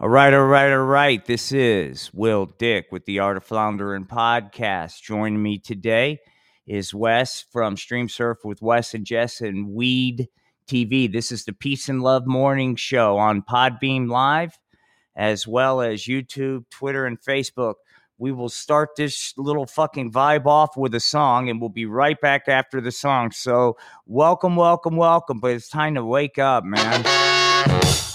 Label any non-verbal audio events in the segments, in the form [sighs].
All right, all right, all right. This is Will Dick with the Art of Floundering podcast. Joining me today is Wes from Stream Surf with Wes and Jess and Weed TV. This is the Peace and Love Morning Show on Podbean Live, as well as YouTube, Twitter, and Facebook. We will start this little fucking vibe off with a song, and we'll be right back after the song. So, welcome, welcome, welcome. But it's time to wake up, man.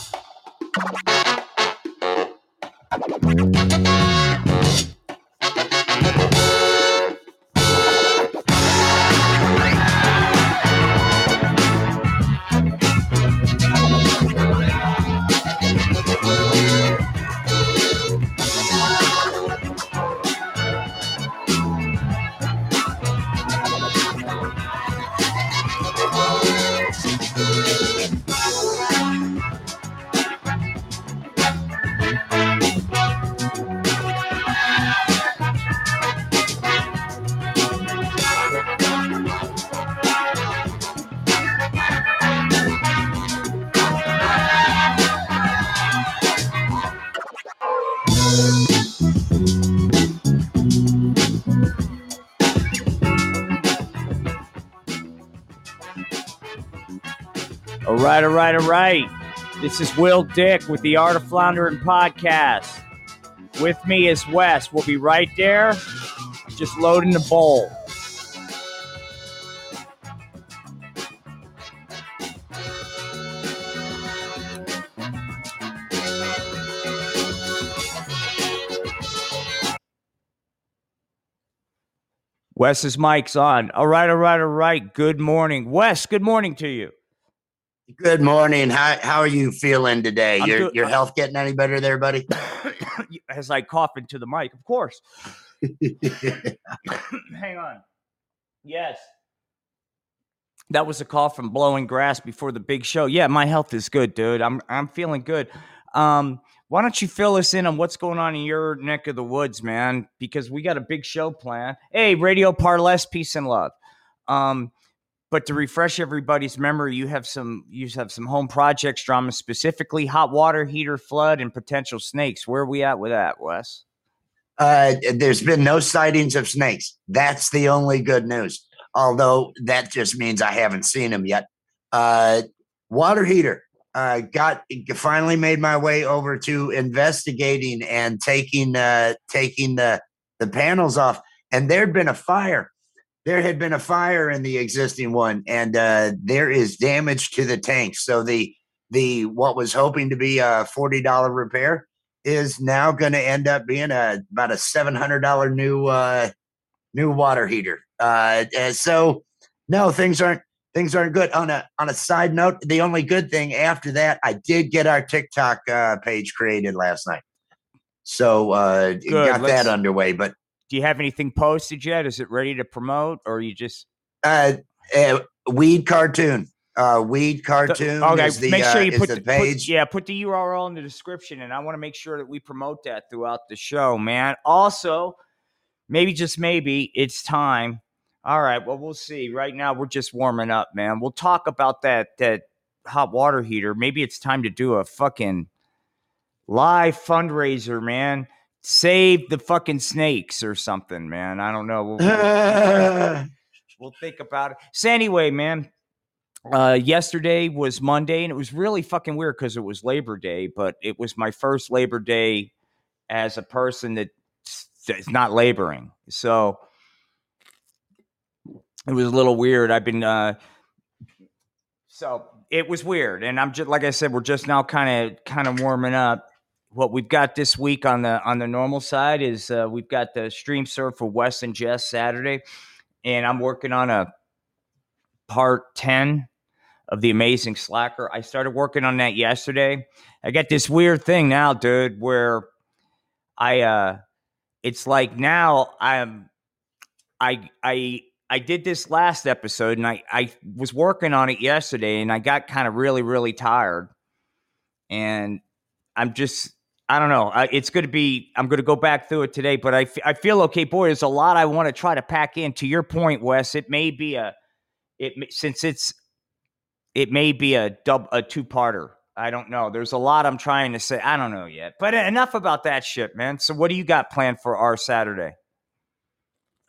This is Will Dick with the Art of Floundering podcast. With me is Wes. We'll be right there. Just loading the bowl. Wes's mic's on. All right, all right, all right. Good morning. Wes, good morning to you. Good morning. How how are you feeling today? I'm Your your health getting any better there, buddy? [coughs] As I cough into the mic, of course. [laughs] Hang on. Yes. That was a call from blowing grass before the big show. Yeah, my health is good, dude. I'm I'm feeling good. Um, why don't you fill us in on what's going on in your neck of the woods, man? Because we got a big show planned. Hey, Radio Parless, peace and love. Um, but to refresh everybody's memory, you have some you have some home projects drama, specifically hot water heater flood and potential snakes. Where are we at with that, Wes? uh, there's been no sightings of snakes. That's the only good news. Although that just means I haven't seen them yet. Uh, water heater. Uh, got finally made my way over to investigating and taking uh, taking the the panels off. And there'd been a fire. There had been a fire in the existing one, and uh, there is damage to the tank. So the the what was hoping to be a forty dollar repair is now going to end up being a about a seven hundred dollar new uh, new water heater. Uh, so no, things aren't things aren't good. On a on a side note, the only good thing after that, I did get our TikTok uh, page created last night, so uh, Good, got let's- that underway. But Do you have anything posted yet? Is it ready to promote, or you just uh, uh, weed cartoon, uh, weed cartoon. okay? is the, make sure uh, you is put the the, put- yeah, put the URL in the description, and I want to make sure that we promote that throughout the show, man. Also, maybe just maybe it's time. All right, well, we'll see. Right now, we're just warming up, man. We'll talk about that that hot water heater. Maybe it's time to do a fucking live fundraiser, man. Save the fucking snakes or something, man. I don't know. We'll- we'll- [laughs] we'll think about it. So anyway, man, uh, yesterday was Monday, and it was really fucking weird because it was Labor Day, but it was my first Labor Day as a person that is not laboring. So it was a little weird. I've been uh, so it was weird, and I'm just like I said, we're just now kind of kind of warming up. What we've got this week on the on the normal side is uh, we've got the stream surf for Wes and Jess Saturday, and I'm working on a part 10 of the amazing slacker. I started working on that yesterday. I got this weird thing now dude where i uh it's like now i'm i i i did this last episode and i i was working on it yesterday and i got kind of really really tired. And i'm just I don't know. I, it's going to be. I'm going to go back through it today, but I, f- I feel okay. Boy, there's a lot I want to try to pack in. To your point, Wes, it may be a it since it's it may be a dub a two parter. I don't know. There's a lot I'm trying to say. I don't know yet. But enough about that shit, man. So what do you got planned for our Saturday?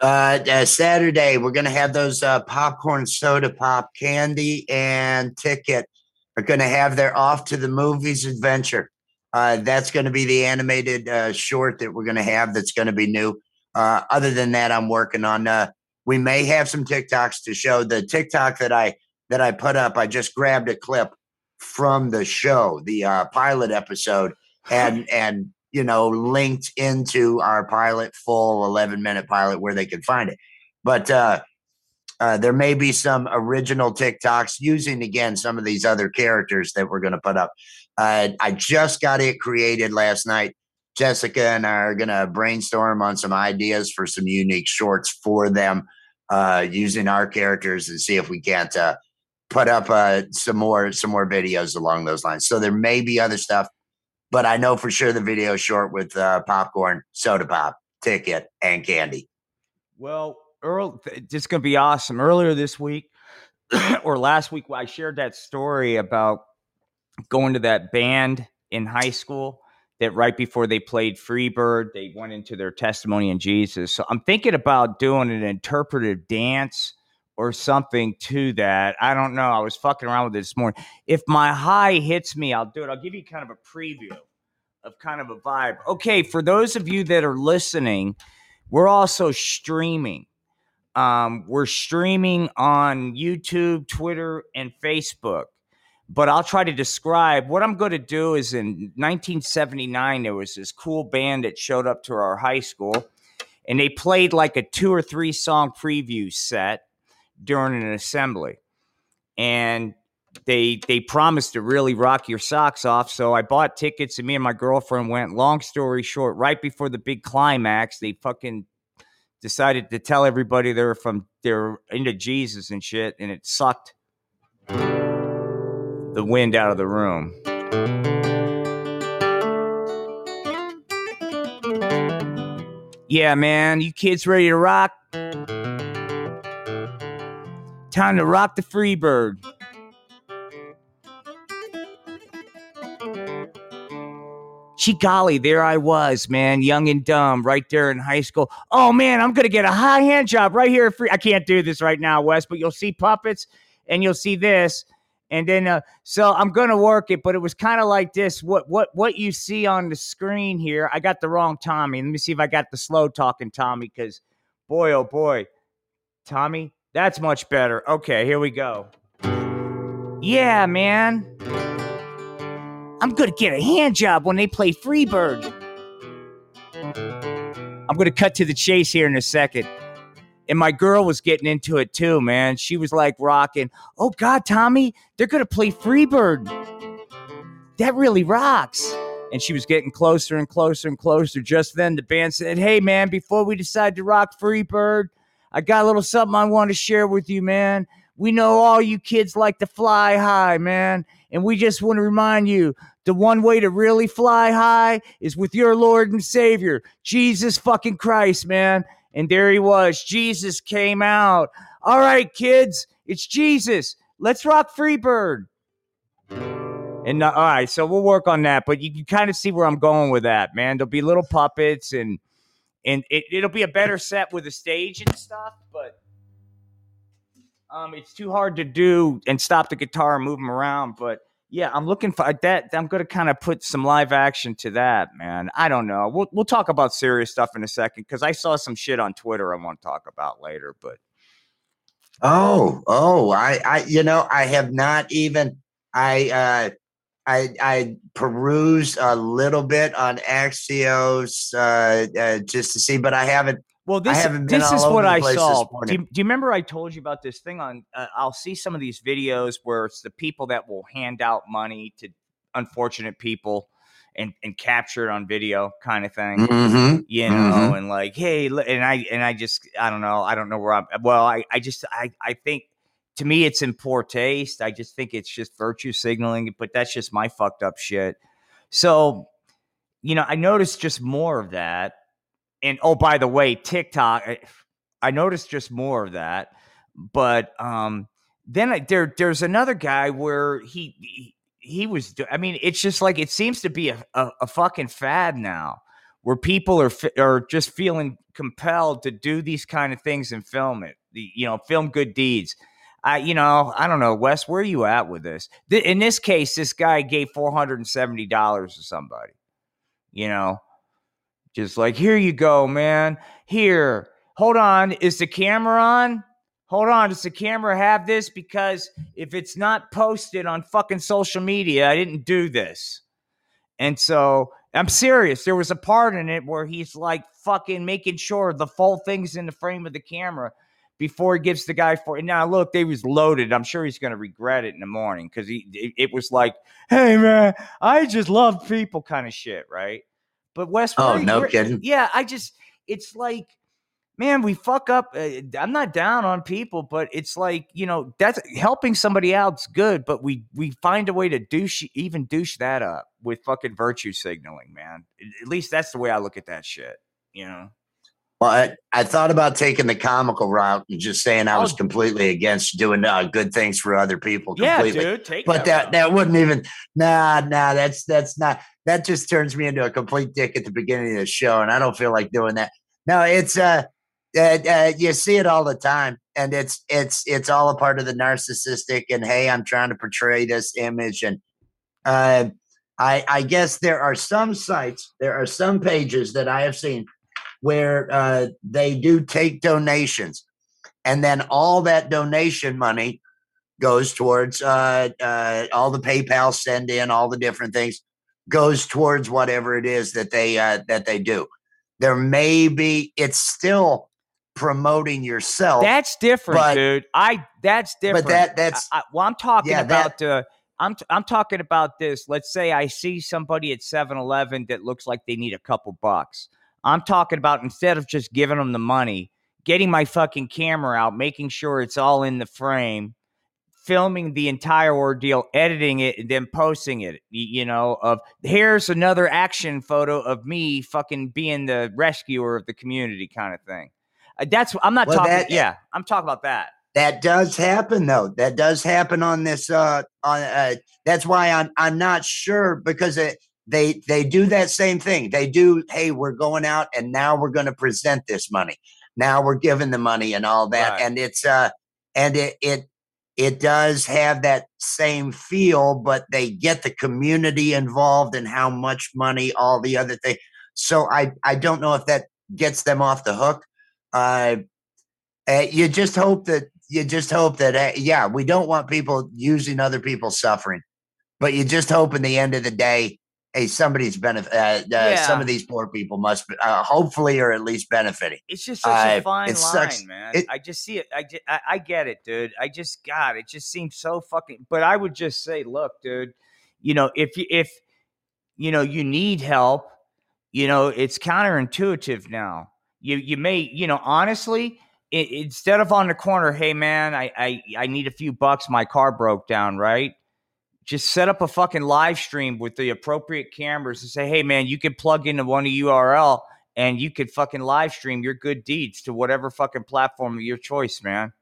Uh, uh Saturday we're gonna have those uh, popcorn soda pop candy and ticket are gonna have their off to the movies adventure. Uh, that's going to be the animated uh, short that we're going to have. That's going to be new. Uh, other than that, I'm working on. Uh, we may have some TikToks to show. The TikTok that I that I put up, I just grabbed a clip from the show, the uh, pilot episode, [laughs] and and you know linked into our pilot full 11 minute pilot where they can find it. But uh, uh, there may be some original TikToks using again some of these other characters that we're going to put up. Uh, I just got it created last night. Jessica and I are going to brainstorm on some ideas for some unique shorts for them uh, using our characters and see if we can't uh, put up uh, some more some more videos along those lines. So there may be other stuff, but I know for sure the video short with uh, popcorn, soda pop, ticket, and candy. Well, Earl, it's going to be awesome. Earlier this week [coughs] or last week, I shared that story about going to that band in high school that right before they played Freebird, they went into their testimony in Jesus. So I'm thinking about doing an interpretive dance or something to that. I don't know. I was fucking around with it this morning. If my high hits me, I'll do it. I'll give you kind of a preview of kind of a vibe. Okay, for those of you that are listening, we're also streaming. Um, we're streaming on YouTube, Twitter, and Facebook but I'll try to describe. What I'm going to do is in 1979 there was this cool band that showed up to our high school and they played like a two or three song preview set during an assembly. And they they promised to really rock your socks off so I bought tickets and me and my girlfriend went. Long story short right before the big climax they fucking decided to tell everybody they're from they're into Jesus and shit and it sucked the wind out of the room. Yeah, man, you kids ready to rock? Time to rock the Freebird. Gee golly, there I was, man, young and dumb, right there in high school. Oh man, I'm gonna get a high hand job right here. Free. I can't do this right now, Wes, but you'll see puppets and you'll see this and then uh, so I'm gonna work it, but it was kind of like this. What what what you see on the screen here? I got the wrong Tommy. Let me see if I got the slow talking Tommy, because boy oh boy, Tommy, that's much better. Okay, here we go. Yeah, man. I'm gonna get a hand job when they play Freebird. I'm gonna cut to the chase here in a second. And my girl was getting into it too, man. She was like rocking. Oh God, Tommy, they're gonna play Freebird. That really rocks. And she was getting closer and closer and closer. Just then, the band said, Hey, man, before we decide to rock Freebird, I got a little something I want to share with you, man. We know all you kids like to fly high, man. And we just want to remind you the one way to really fly high is with your Lord and Savior, Jesus fucking Christ, man. And there he was. Jesus came out. All right, kids, it's Jesus. Let's rock Freebird. And uh, all right, so we'll work on that. But you can kind of see where I'm going with that, man. There'll be little puppets and and it, it'll be a better set with a stage and stuff, but um, it's too hard to do and stop the guitar and move them around. But yeah, I'm looking for that. I'm going to kind of put some live action to that, man. I don't know. We'll we'll talk about serious stuff in a second because I saw some shit on Twitter I want to talk about later. But oh, oh, I, I, you know, I have not even. I, uh, I, I perused a little bit on Axios uh, uh, just to see, but I haven't well, this, this is what I saw. Do you, do you, remember I told you about this thing on? Uh, I'll see some of these videos where it's the people that will hand out money to unfortunate people and and capture it on video, kind of thing. Mm-hmm. You know, mm-hmm. and like, hey, and I and I just I don't know, I don't know where I'm. Well, I I just I I think to me it's in poor taste. I just think it's just virtue signaling, but that's just my fucked up shit. So, you know, I noticed just more of that and oh, by the way, TikTok, I, I noticed just more of that. But um, then I, there, there's another guy where he, he he was. I mean, it's just like it seems to be a, a, a fucking fad now, where people are are just feeling compelled to do these kind of things and film it. The, you know, film good deeds. I, you know, I don't know, Wes. Where are you at with this? Th- in this case, this guy gave four hundred and seventy dollars to somebody. You know, just like here you go, man. Here, hold on. Is the camera on? Hold on. Does the camera have this? Because if it's not posted on fucking social media, I didn't do this. And so I'm serious. There was a part in it where he's like fucking making sure the full thing's in the frame of the camera before he gives the guy for now look they was loaded i'm sure he's going to regret it in the morning because he it, it was like hey man i just love people kind of shit right but Wes, Oh, no kidding. yeah i just it's like man we fuck up uh, i'm not down on people but it's like you know that's helping somebody out's good but we we find a way to douche even douche that up with fucking virtue signaling man at least that's the way i look at that shit you know Well, I, I thought about taking the comical route and just saying I was Oh. completely against doing uh, good things for other people. yeah dude take but that route. that wouldn't even nah nah that's that's not that just turns me into a complete dick at the beginning of the show and i don't feel like doing that. No it's uh, uh, uh you see it all the time and it's it's it's all a part of the narcissistic and hey i'm trying to portray this image and uh i i guess there are some sites there are some pages that i have seen where uh they do take donations and then all that donation money goes towards uh, uh, all the PayPal send in, all the different things goes towards whatever it is that they uh, that they do. There may be it's still promoting yourself, That's different, but- dude. I that's different. but that that's I, I- well, I'm talking Yeah, about uh, I'm t- I'm talking about this. Let's say I see somebody at 7-Eleven that looks like they need a couple bucks. I'm talking about instead of just giving them the money, getting my fucking camera out, making sure it's all in the frame, filming the entire ordeal, editing it, and then posting it. You know, of here's another action photo of me fucking being the rescuer of the community, kind of thing. Uh, That's I'm not Well, talking. that- yeah, I'm talking about that. that does happen though. That does happen on this. Uh, on uh, that's why I'm I'm not sure because it, they they do that same thing. They do. Hey, we're going out and now we're going to present this money. Now we're giving the money and all that, Right. and it's uh and it it it does have that same feel, but they get the community involved and how much money, all the other thing. So I I don't know if that gets them off the hook. Uh, uh, you just hope that you just hope that uh, yeah, we don't want people using other people's suffering, but you just hope in the end of the day, hey, somebody's benefit. Uh, uh, Some of these poor people must be, uh, hopefully or at least benefiting. It's just such a Uh, fine it line, sucks. man. It- I just see it. I, just, I I get it, dude. I just got it. Just seems so fucking. But I would just say, look, dude. You know, if you if you know you need help, you know it's counterintuitive now. You you may you know honestly. instead of on the corner, hey man, I, I I need a few bucks. My car broke down, right? Just set up a fucking live stream with the appropriate cameras and say, hey man, you can plug into one of the URL and you could fucking live stream your good deeds to whatever fucking platform of your choice, man.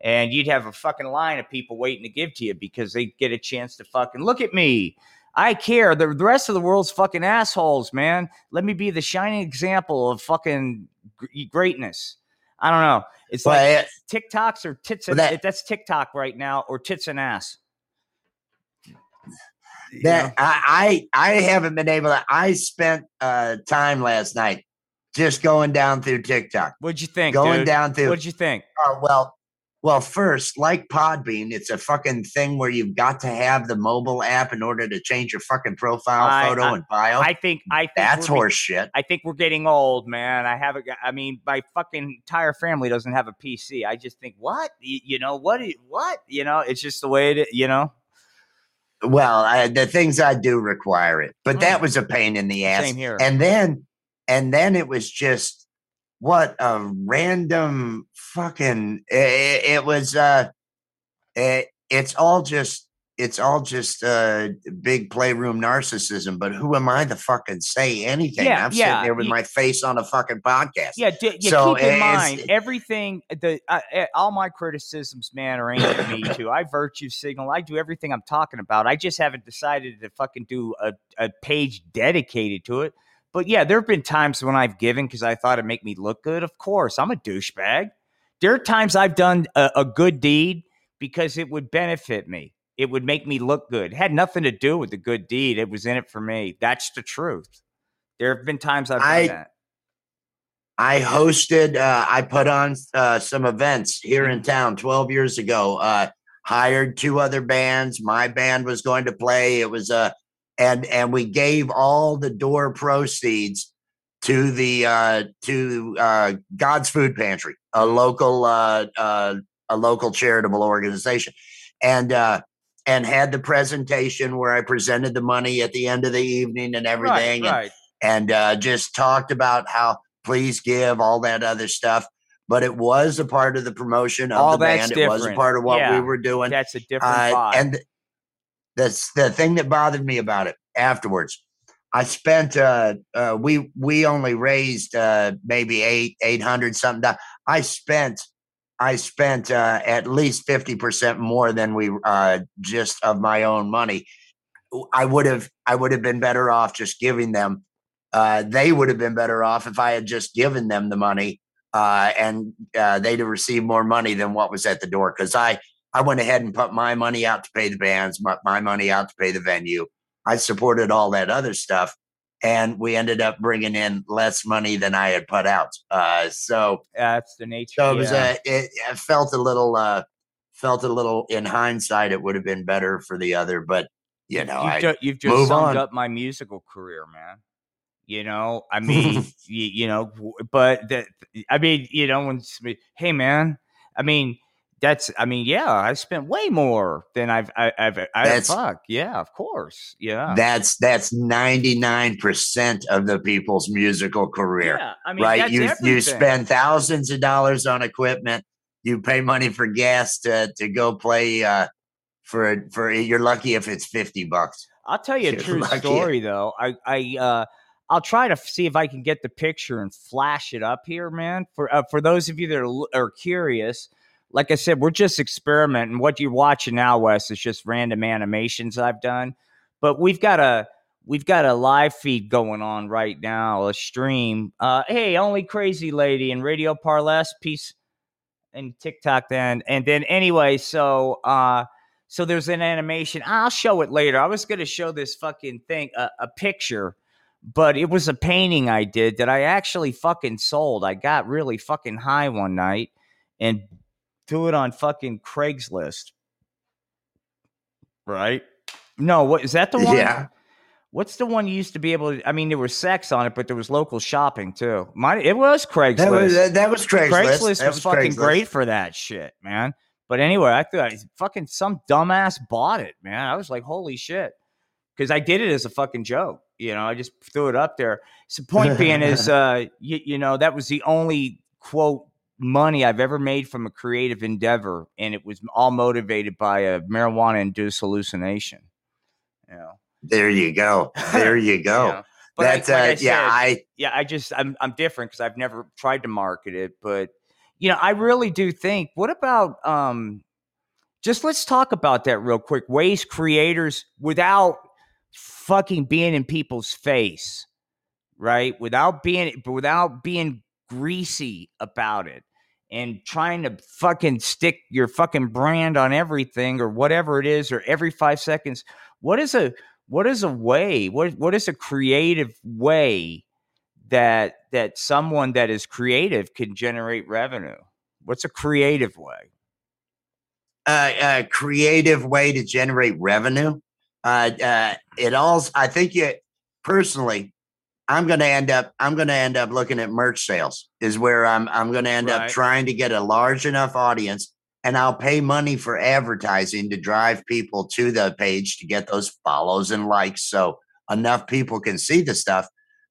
And you'd have a fucking line of people waiting to give to you because they get a chance to fucking look at me. I care. The, the rest of the world's fucking assholes, man. Let me be the shining example of fucking gr- greatness. I don't know. It's like uh, TikToks or tits and that- that's TikTok right now or tits and ass. That know? I, I I haven't been able to. I spent uh, time last night just going down through TikTok, What'd you think? going dude? down through. What'd you think? Uh, well, well, first, like Podbean, it's a fucking thing where you've got to have the mobile app in order to change your fucking profile I- photo I- and bio. I think I think That's we're be- horse shit. I think we're getting old, man. I haven't. got- I mean, my fucking entire family doesn't have a PC. I just think, what? You, you know what? What? You know, it's just the way it. You know, Well, I, the things I do require it, but that Mm. was a pain in the ass. same here. And then, and then it was just what a random fucking. It, it was. uh it, It's all just it's all just uh big playroom narcissism. But who am I to fucking say anything? Yeah, I'm yeah, sitting there with you- my face on a fucking podcast. Yeah, d- yeah. So keep in mind everything. The uh, uh, all my criticisms, man, are aimed at me too. I virtue signal. I do everything I'm talking about. I just haven't decided to fucking do a, a page dedicated to it. But yeah, there have been times when I've given because I thought it'd make me look good. Of course, I'm a douchebag. There are times I've done a, a good deed because it would benefit me. It would make me look good. It had nothing to do with the good deed. It was in it for me. That's the truth. There have been times I've done I- that. I hosted, uh, I put on uh, some events here Mm-hmm. in town 12 years ago. Uh, hired two other bands. My band was going to play. It was uh, and and we gave all the door proceeds to the uh, to uh, God's Food Pantry, a local uh, uh, a local charitable organization, and uh, and had the presentation where I presented the money at the end of the evening and everything, and Right, right. and uh, just talked about how please give all that other stuff. But it was a part of the promotion of All the band. It was a part of what Yeah. we were doing. That's a different Uh, and th- that's the thing that bothered me about it afterwards. I spent uh, uh, we we only raised uh, maybe eight eight hundred something. I spent I spent uh, at least fifty percent more than we uh, just of my own money. I would have I would have been better off just giving them. Uh, they would have been better off if I had just given them the money, uh, and uh, they'd have received more money than what was at the door. Because I I went ahead and put my money out to pay the bands, my, my money out to pay the venue. I supported all that other stuff, and we ended up bringing in less money than I had put out. Uh, so That's the nature. so it was yeah. a it, it felt a little uh, felt a little in hindsight it would have been better for the other, but you know you've, I ju- you've just summed on. up my musical career, man. You know, I mean, [laughs] you, you know, but that, I mean, you know, when hey, man, I mean, that's, I mean, yeah, I spent way more than I've, I, I've, I, That's- fuck, yeah, of course, yeah, that's that's ninety nine percent of the people's musical career. yeah. I mean, right? You you spend thousands of dollars on equipment. You pay money for gas to to go play uh, for for. You're lucky if it's fifty bucks. I'll tell you a [laughs] You're true lucky. story though. I I uh I'll try to see if I can get the picture and flash it up here, man. For uh, for those of you that are, are curious, like I said, we're just experimenting. What you're watching now, Wes, is just random animations I've done. But we've got a we've got a live feed going on right now, a stream. Uh, hey, only crazy lady and Radio Parless piece and TikTok then. And then anyway, so uh so there's an animation. I'll show it later. I was gonna show this fucking thing, a, a picture, but it was a painting I did that I actually fucking sold. I got really fucking high one night and threw it on fucking Craigslist. Right? No, what is that the one? Yeah. What's the one you used to be able to? I mean, there was sex on it, but there was local shopping too. Mine, it was Craigslist. That was that, that was Craigslist. Craigslist That was, fucking Craigslist. great for that shit, man. But anyway, I thought fucking some dumbass bought it, man. I was like, holy shit. Because I did it as a fucking joke. You know, I just threw it up there. So point being is [laughs] uh you, you know, that was the only quote money I've ever made from a creative endeavor, and it was all motivated by a marijuana induced hallucination. You know. There you go. There you [laughs] you go. know. That's like I uh, yeah. said, I yeah, I just I'm I'm different because I've never tried to market it, but you know, I really do think. What about um, just let's talk about that real quick. Ways creators without fucking being in people's face, right? Without being without being greasy about it and trying to fucking stick your fucking brand on everything or whatever it is or every 5 seconds. What is a what is a way? What what is a creative way that that someone that is creative can generate revenue? What's a creative way? uh, a creative way to generate revenue. Uh, uh, it all. I think you personally. I'm going to end up. I'm going to end up looking at merch sales. Is where I'm. I'm going to end Right. up trying to get a large enough audience, and I'll pay money for advertising to drive people to the page to get those follows and likes, so enough people can see the stuff.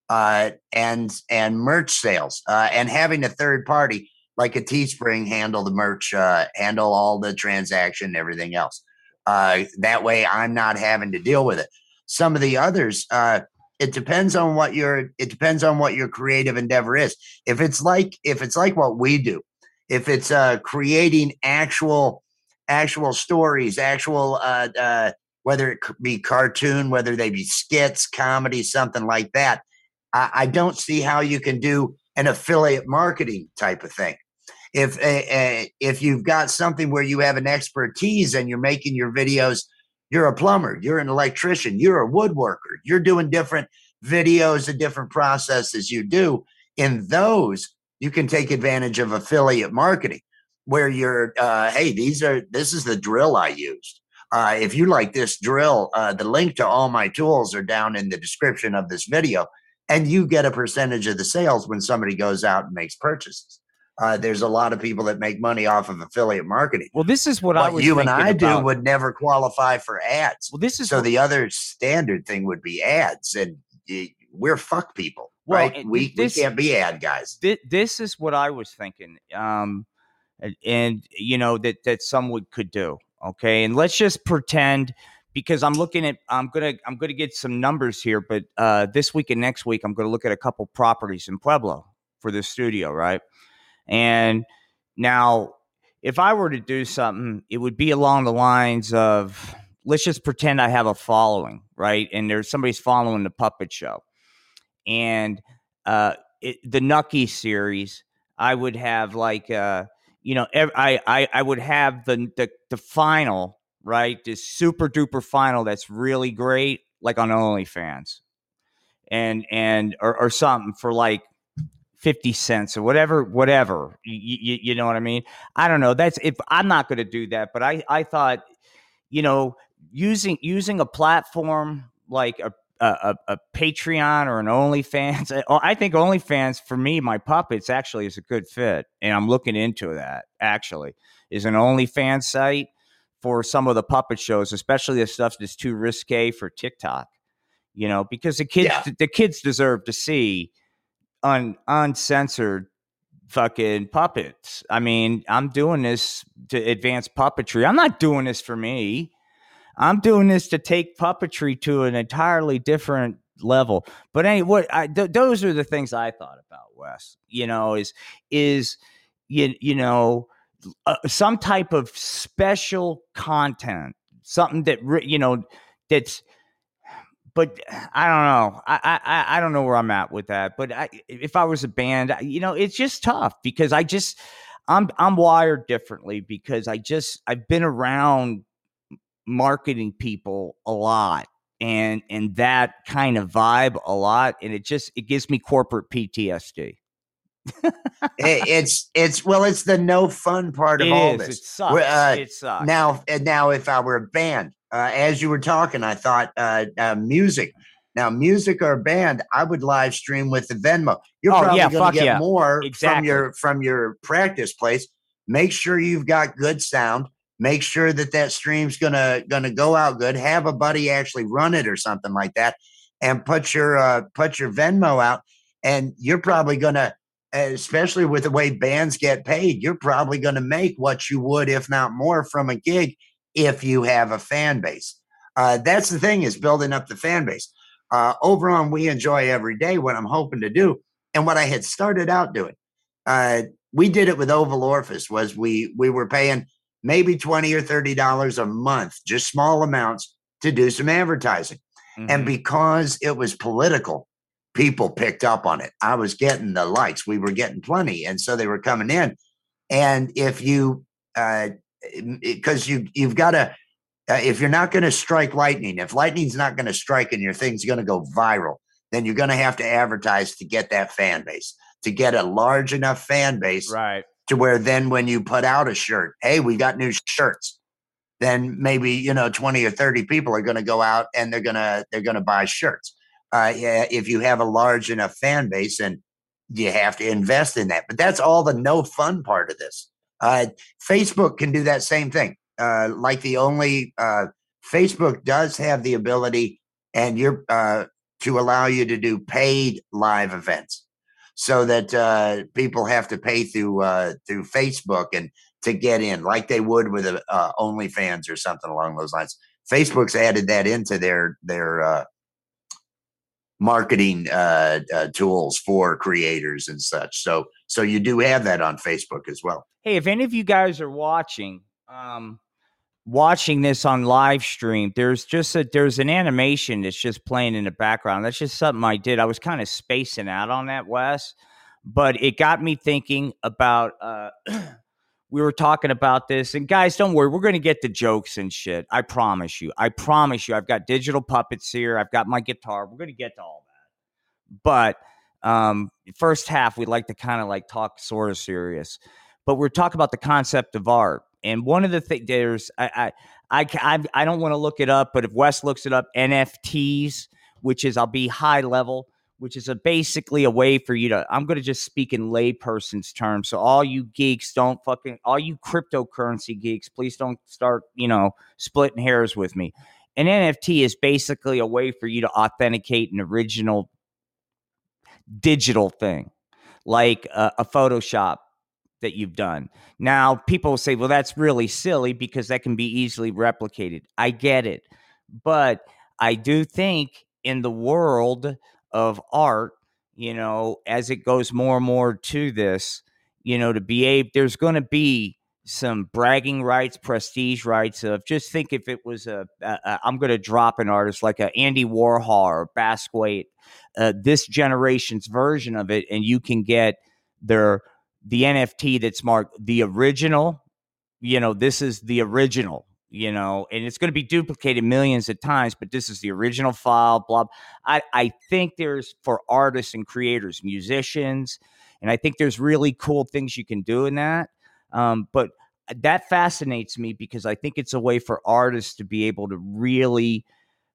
Uh, and and merch sales, uh, and having a third party like a Teespring handle the merch, uh, handle all the transaction, and everything else. Uh, that way, I'm not having to deal with it. Some of the others, uh, it depends on what your it depends on what your creative endeavor is. If it's like if it's like what we do, if it's uh, creating actual actual stories, actual uh, uh, whether it be cartoon, whether they be skits, comedy, something like that. I, I don't see how you can do an affiliate marketing type of thing. If uh, if you've got something where you have an expertise and you're making your videos you're a plumber, you're an electrician, you're a woodworker, you're doing different videos and different processes you do. In those, you can take advantage of affiliate marketing where you're, uh, hey, these are, this is the drill I used. Uh, if you like this drill, uh, the link to all my tools are down in the description of this video, and you get a percentage of the sales when somebody goes out and makes purchases. Uh, there's a lot of people that make money off of affiliate marketing. Well, this is what, what I was. You and I about. do would never qualify for ads. Well, this is so what, the other standard thing would be ads, and we're fuck people, well, right? We this, we can't be ad guys. This, this is what I was thinking, um, and, and you know that that someone could do. Okay, and let's just pretend because I'm looking at I'm gonna I'm gonna get some numbers here, but uh, this week and next week I'm gonna look at a couple properties in Pueblo for the studio, right? And now, if I were to do something, it would be along the lines of let's just pretend I have a following, right? And there's somebody's following the puppet show. And uh, it, the Nucky series, I would have like, uh, you know, I, I, I would have the, the, the final, right? This super duper final that's really great, like on OnlyFans. And, and, or, or something for like 50 cents or whatever whatever you, you, you, know what i mean i don't know that's if i'm not going to do that but i i thought you know using using a platform like a a, a patreon or an onlyfans uh, i think onlyfans for me my puppets actually is a good fit and i'm looking into that actually is an onlyfans site for some of the puppet shows especially the stuff that's too risque for tiktok you know because the kids yeah. the kids deserve to see un uncensored fucking puppets. I mean, I'm doing this to advance puppetry. I'm not doing this for me. I'm doing this to take puppetry to an entirely different level. But anyway, what I, th- those are the things I thought about Wes. You know, is is you you know uh, some type of special content, something that you know that's but I don't know. I, I I don't know where I'm at with that. But I, if I was a band, you know, it's just tough because I just I'm I'm wired differently because I just I've been around marketing people a lot and and that kind of vibe a lot and it just it gives me corporate PTSD. It, it's it's well it's the no fun part of it all is. this. It sucks. Uh, it sucks. Now now if I were a band uh, as you were talking, I thought uh, uh, music. Now, music or band, I would live stream with the Venmo. You're oh, probably yeah, going to get yeah. more exactly. from your from your practice place. Make sure you've got good sound. Make sure that that stream's gonna gonna go out good. Have a buddy actually run it or something like that, and put your uh, put your Venmo out. And you're probably gonna, especially with the way bands get paid, you're probably gonna make what you would, if not more, from a gig if you have a fan base. Uh, that's the thing is building up the fan base. Uh, over on We Enjoy Every Day, what I'm hoping to do, and what I had started out doing, uh, we did it with Oval Orifice. Was we we were paying maybe twenty or thirty dollars a month, just small amounts, to do some advertising, mm-hmm. and because it was political, people picked up on it. I was getting the likes. We were getting plenty, and so they were coming in. And if you uh, because you you've got to uh, if you're not going to strike lightning, if lightning's not going to strike and your thing's going to go viral, then you're going to have to advertise to get that fan base, to get a large enough fan base, right? To where then when you put out a shirt, hey, we got new shirts, then maybe you know 20 or 30 people are going to go out and they're going to they're going to buy shirts. Uh, if you have a large enough fan base, and you have to invest in that. But that's all the no fun part of this. Uh, Facebook can do that same thing. Uh, like the only uh, Facebook does have the ability, and you're uh, to allow you to do paid live events, so that uh, people have to pay through uh, through Facebook, and to get in, like they would with a OnlyFans or something along those lines. Facebook's added that into their their marketing uh, uh, tools for creators and such. So so you do have that on Facebook as well. Hey, if any of you guys are watching, um, watching this on live stream, there's just a there's an animation that's just playing in the background. That's just something I did. I was kind of spacing out on that, Wes, but it got me thinking about. Uh, [clears throat] we were talking about this, and guys, don't worry, we're going to get the jokes and shit. I promise you. I promise you. I've got digital puppets here. I've got my guitar. We're going to get to all that, but. Um, first half, we'd like to kind of like talk sort of serious, but we're talking about the concept of art and one of the things there's I I I I don't want to look it up, but if Wes looks it up, NFTs, which is I'll be high level, which is a basically a way for you to. I'm going to just speak in layperson's terms. So all you geeks don't fucking all you cryptocurrency geeks, please don't start you know splitting hairs with me. An NFT is basically a way for you to authenticate an original digital thing, like a, a Photoshop that you've done. Now, people say, well, that's really silly because that can be easily replicated. I get it. But I do think in the world of art, you know, as it goes more and more to this, you know, to be able, there's going to be some bragging rights, prestige rights of just think if it was a, a, a I'm going to drop an artist like a Andy Warhol or Basquiat, uh, this generation's version of it, and you can get their the NFT that's marked the original. You know, this is the original. You know, and it's going to be duplicated millions of times, but this is the original file. Blah. I I think there's for artists and creators, musicians, and I think there's really cool things you can do in that. Um, but that fascinates me because I think it's a way for artists to be able to really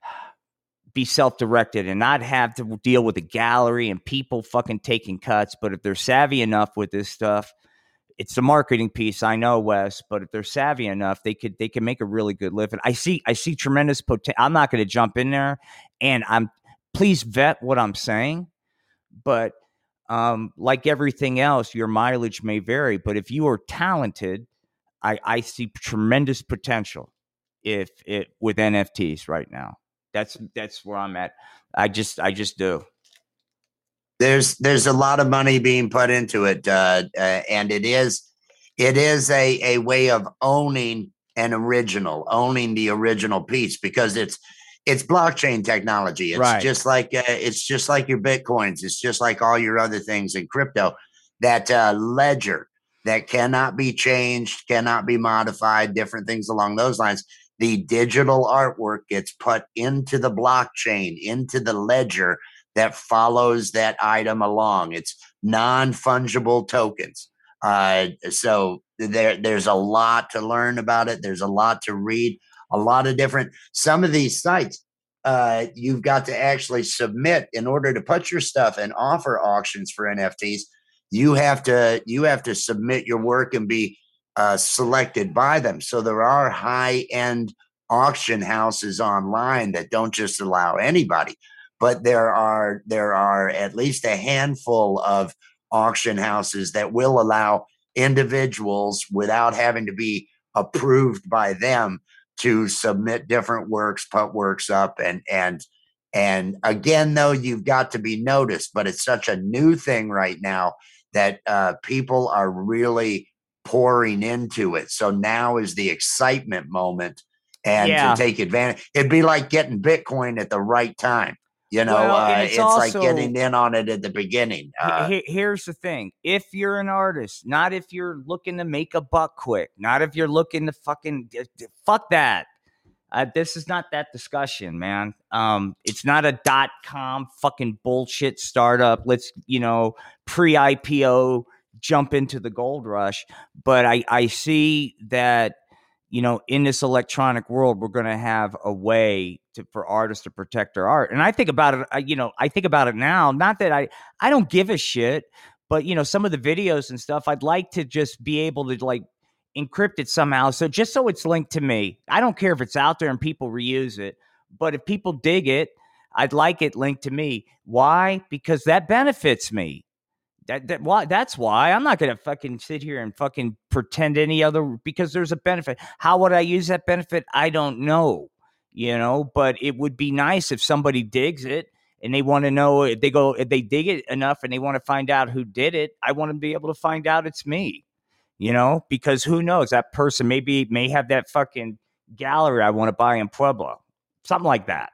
[sighs] be self-directed and not have to deal with a gallery and people fucking taking cuts. But if they're savvy enough with this stuff, it's a marketing piece, I know, Wes. But if they're savvy enough, they could they can make a really good living. I see I see tremendous potential. I'm not going to jump in there, and I'm please vet what I'm saying, but um, like everything else, your mileage may vary. But if you are talented, I, I see tremendous potential if it with NFTs right now. That's that's where I'm at. I just I just do. There's there's a lot of money being put into it, uh, uh, and it is it is a a way of owning an original, owning the original piece because it's it's blockchain technology. It's right. just like uh, it's just like your bitcoins. It's just like all your other things in crypto. That uh, ledger that cannot be changed, cannot be modified, different things along those lines the digital artwork gets put into the blockchain, into the ledger that follows that item along. It's non fungible tokens. Uh, so there, there's a lot to learn about it. There's a lot to read. A lot of different. Some of these sites, uh, you've got to actually submit in order to put your stuff and offer auctions for NFTs. You have to you have to submit your work and be uh, selected by them. So there are high end auction houses online that don't just allow anybody, but there are there are at least a handful of auction houses that will allow individuals without having to be approved by them to submit different works, put works up, and and and again, though, you've got to be noticed. But it's such a new thing right now that uh, people are really pouring into it. So now is the excitement moment and yeah. to take advantage. It'd be like getting Bitcoin at the right time. You know, well, uh, it's, it's also, like getting in on it at the beginning. Uh, here's the thing: if you're an artist, not if you're looking to make a buck quick, not if you're looking to fucking fuck that. Uh, this is not that discussion, man. Um, it's not a dot com fucking bullshit startup. Let's you know pre IPO jump into the gold rush. But I, I see that, you know, in this electronic world, we're going to have a way to, for artists to protect their art. And I think about it, you know, I think about it now, not that I, I don't give a shit, but, you know, some of the videos and stuff, I'd like to just be able to like encrypt it somehow. So just so it's linked to me, I don't care if it's out there and people reuse it, but if people dig it, I'd like it linked to me. Why? Because that benefits me That, that why that's why I'm not gonna fucking sit here and fucking pretend any other because there's a benefit. How would I use that benefit? I don't know, you know. But it would be nice if somebody digs it and they want to know if they go if they dig it enough and they want to find out who did it. I want to be able to find out it's me, you know, because who knows that person maybe may have that fucking gallery I want to buy in Pueblo, something like that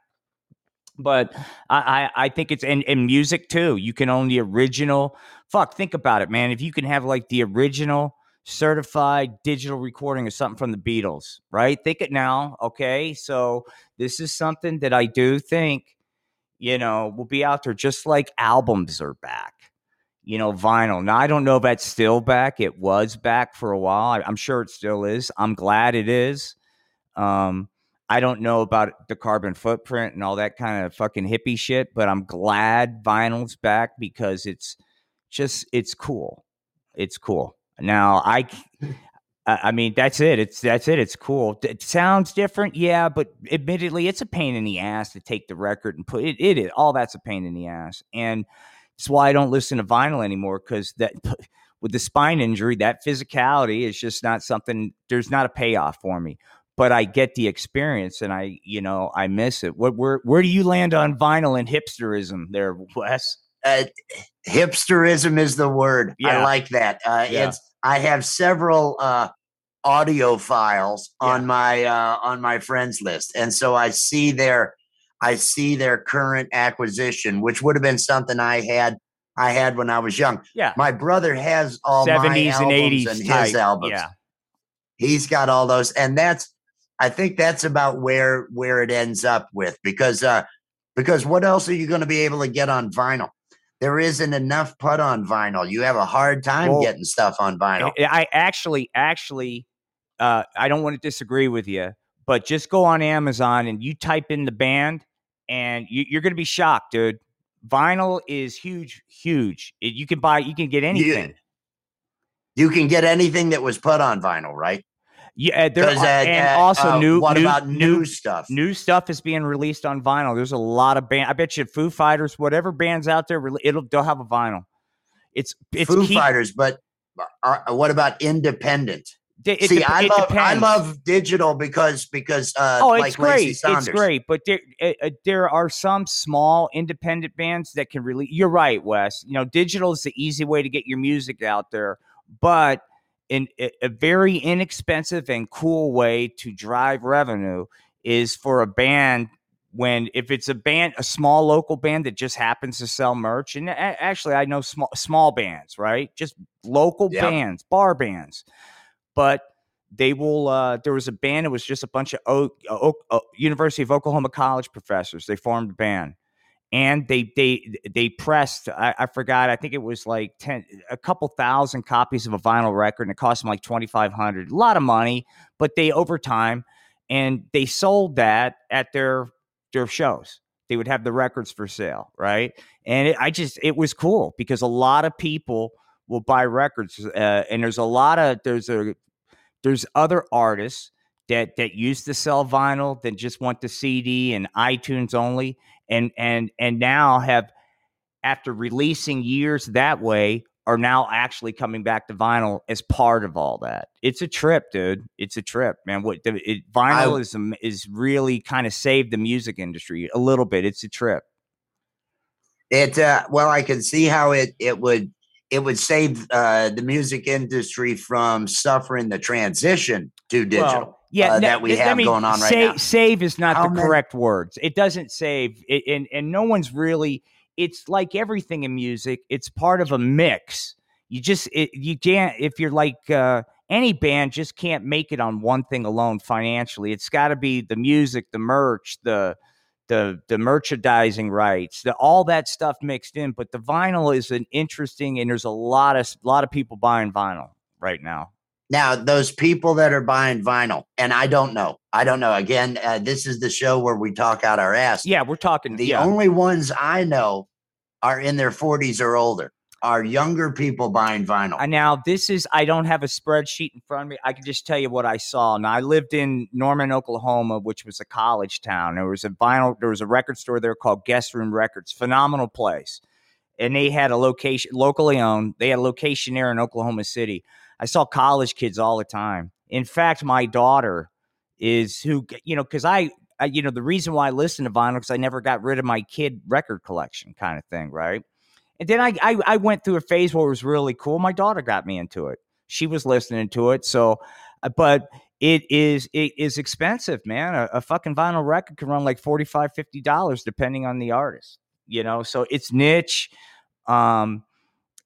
but I, I, I think it's in, in music too. You can own the original. Fuck, think about it, man. If you can have like the original certified digital recording of something from the Beatles, right? Think it now. Okay. So this is something that I do think, you know, will be out there just like albums are back. You know, vinyl. Now, I don't know if that's still back. It was back for a while. I, I'm sure it still is. I'm glad it is. Um, I don't know about the carbon footprint and all that kind of fucking hippie shit, but I'm glad vinyl's back because it's just it's cool. It's cool. Now I I mean that's it. It's that's it. It's cool. It sounds different, yeah, but admittedly it's a pain in the ass to take the record and put it it is all that's a pain in the ass. And it's why I don't listen to vinyl anymore cuz that [laughs] with the spine injury, that physicality is just not something there's not a payoff for me but I get the experience and I, you know, I miss it. What, where, where do you land on vinyl and hipsterism there, Wes? Uh, hipsterism is the word. Yeah. I like that. Uh, yeah. It's, I have several, uh, audiophiles yeah. on my, uh, on my friends list. And so I see their, I see their current acquisition, which would have been something I had I had when I was young. Yeah. My brother has all 70s and 80s and his albums. Yeah. He's got all those. And that's I think that's about where where it ends up with because uh because what else are you going to be able to get on vinyl? There isn't enough put on vinyl. You have a hard time well, getting stuff on vinyl. I actually actually uh I don't want to disagree with you, but just go on Amazon and you type in the band and you, are going to be shocked, dude. Vinyl is huge, huge. It, you can buy, you can get anything. You, you can get anything that was put on vinyl, right? Yeah, there are, uh, and uh, also uh, new. What new, about new, new, stuff? New stuff is being released on vinyl. There's a lot of band. I bet you Foo Fighters, whatever bands out there, it'll they'll have a vinyl. It's it's Foo keep, Fighters, but are, uh, what about independent? It, See, I love depends. I love digital because because uh, oh, it's like great, it's great. But there uh, there are some small independent bands that can really. You're right, Wes. You know, digital is the easy way to get your music out there, but in a very inexpensive and cool way to drive revenue is for a band when if it's a band a small local band that just happens to sell merch and actually i know small small bands right? Just local bands bar bands. But they will uh, there was a band it was just a bunch of o- o- o- university of oklahoma college professors. They formed a band and they they they pressed I, I, forgot i think it was like 10 a couple thousand copies of a vinyl record and it cost them like 2500 a lot of money but they over time and they sold that at their their shows. They would have the records for sale right? And it, i just it was cool because a lot of people will buy records uh, and there's a lot of there's a there's other artists that that used to sell vinyl that just want the CD and iTunes only and and and now have after releasing years that way are now actually coming back to vinyl as part of all that. It's a trip, dude. It's a trip, man. What it, vinyl I, is is really kind of saved the music industry a little bit. It's a trip. It uh, well, I can see how it it would it would save uh, the music industry from suffering the transition to digital. Well, yeah, uh, that we have me, going on right save, now. Save is not How the many? correct words. It doesn't save, it, and and no one's really. It's like everything in music. It's part of a mix. You just it, you can't if you're like uh, any band just can't make it on one thing alone financially. It's got to be the music, the merch, the the the merchandising rights, the, all that stuff mixed in. But the vinyl is an interesting, and there's a lot of lot of people buying vinyl right now. Now, those people that are buying vinyl, and I don't know, I don't know. Again, uh, this is the show where we talk out our ass. Yeah, we're talking. The yeah. only ones I know are in their 40s or older. Are younger people buying vinyl? Uh, now, this is, I don't have a spreadsheet in front of me. I can just tell you what I saw. Now, I lived in Norman, Oklahoma, which was a college town. There was a vinyl, there was a record store there called Guest Room Records. Phenomenal place and they had a location locally owned. They had a location there in Oklahoma City. I saw college kids all the time. In fact, my daughter is who you know because I, I, you know the reason why I listen to vinyl because I never got rid of my kid record collection kind of thing, right? And then I, I I went through a phase where it was really cool. My daughter got me into it. She was listening to it, so uh, but it is it is expensive, man. A, a fucking vinyl record can run like 45 50 dollars depending on the artist, you know. So it's niche. Um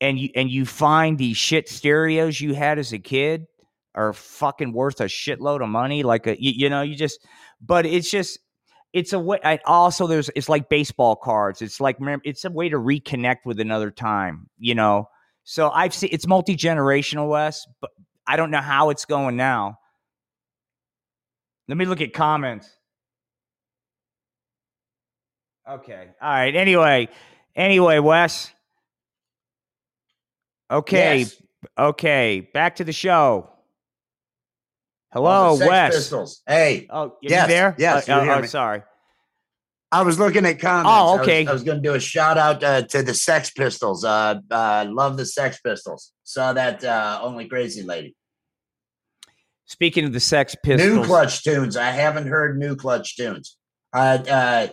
and you and you find these shit stereos you had as a kid are fucking worth a shitload of money like a you, you know you just but it's just it's a way I also there's it's like baseball cards. It's like it's a way to reconnect with another time you know? So i've seen it's multi-generational wes but i don't know how it's going now. Let me look at comments. Okay all right anyway anyway wes Okay. Yes. Okay. Back to the show. Hello, oh, Wes. Pistols. Hey. Oh, yes, there? Yes. Uh, oh, sorry. I was looking at comments. Oh, okay. I was, was going to do a shout out uh, to the Sex Pistols. Uh, uh, love the Sex Pistols. Saw that uh, only crazy lady. Speaking of the Sex Pistols, new Clutch tunes. I haven't heard new Clutch tunes. Uh, uh,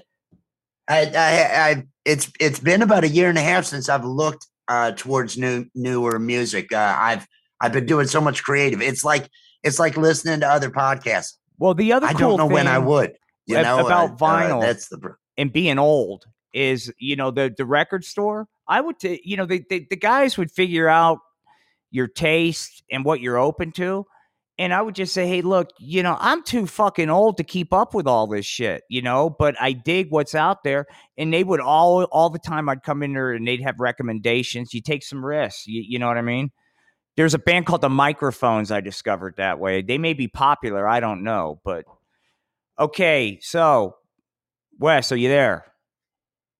I, I, I, it's it's been about a year and a half since I've looked uh, towards new newer music. Uh, I've I've been doing so much creative. It's like it's like listening to other podcasts. Well, the other I cool don't know when I would. You know about uh, vinyl. that's the and being old is you know the the record store. I would t- you know the, the the guys would figure out your taste and what you're open to. And I would just say, hey, look, you know, I'm too fucking old to keep up with all this shit, you know, but I dig what's out there. And they would all all the time I'd come in there and they'd have recommendations. You take some risks. You, you know what I mean? There's a band called the Microphones I discovered that way. They may be popular, I don't know, but okay, so Wes, are you there?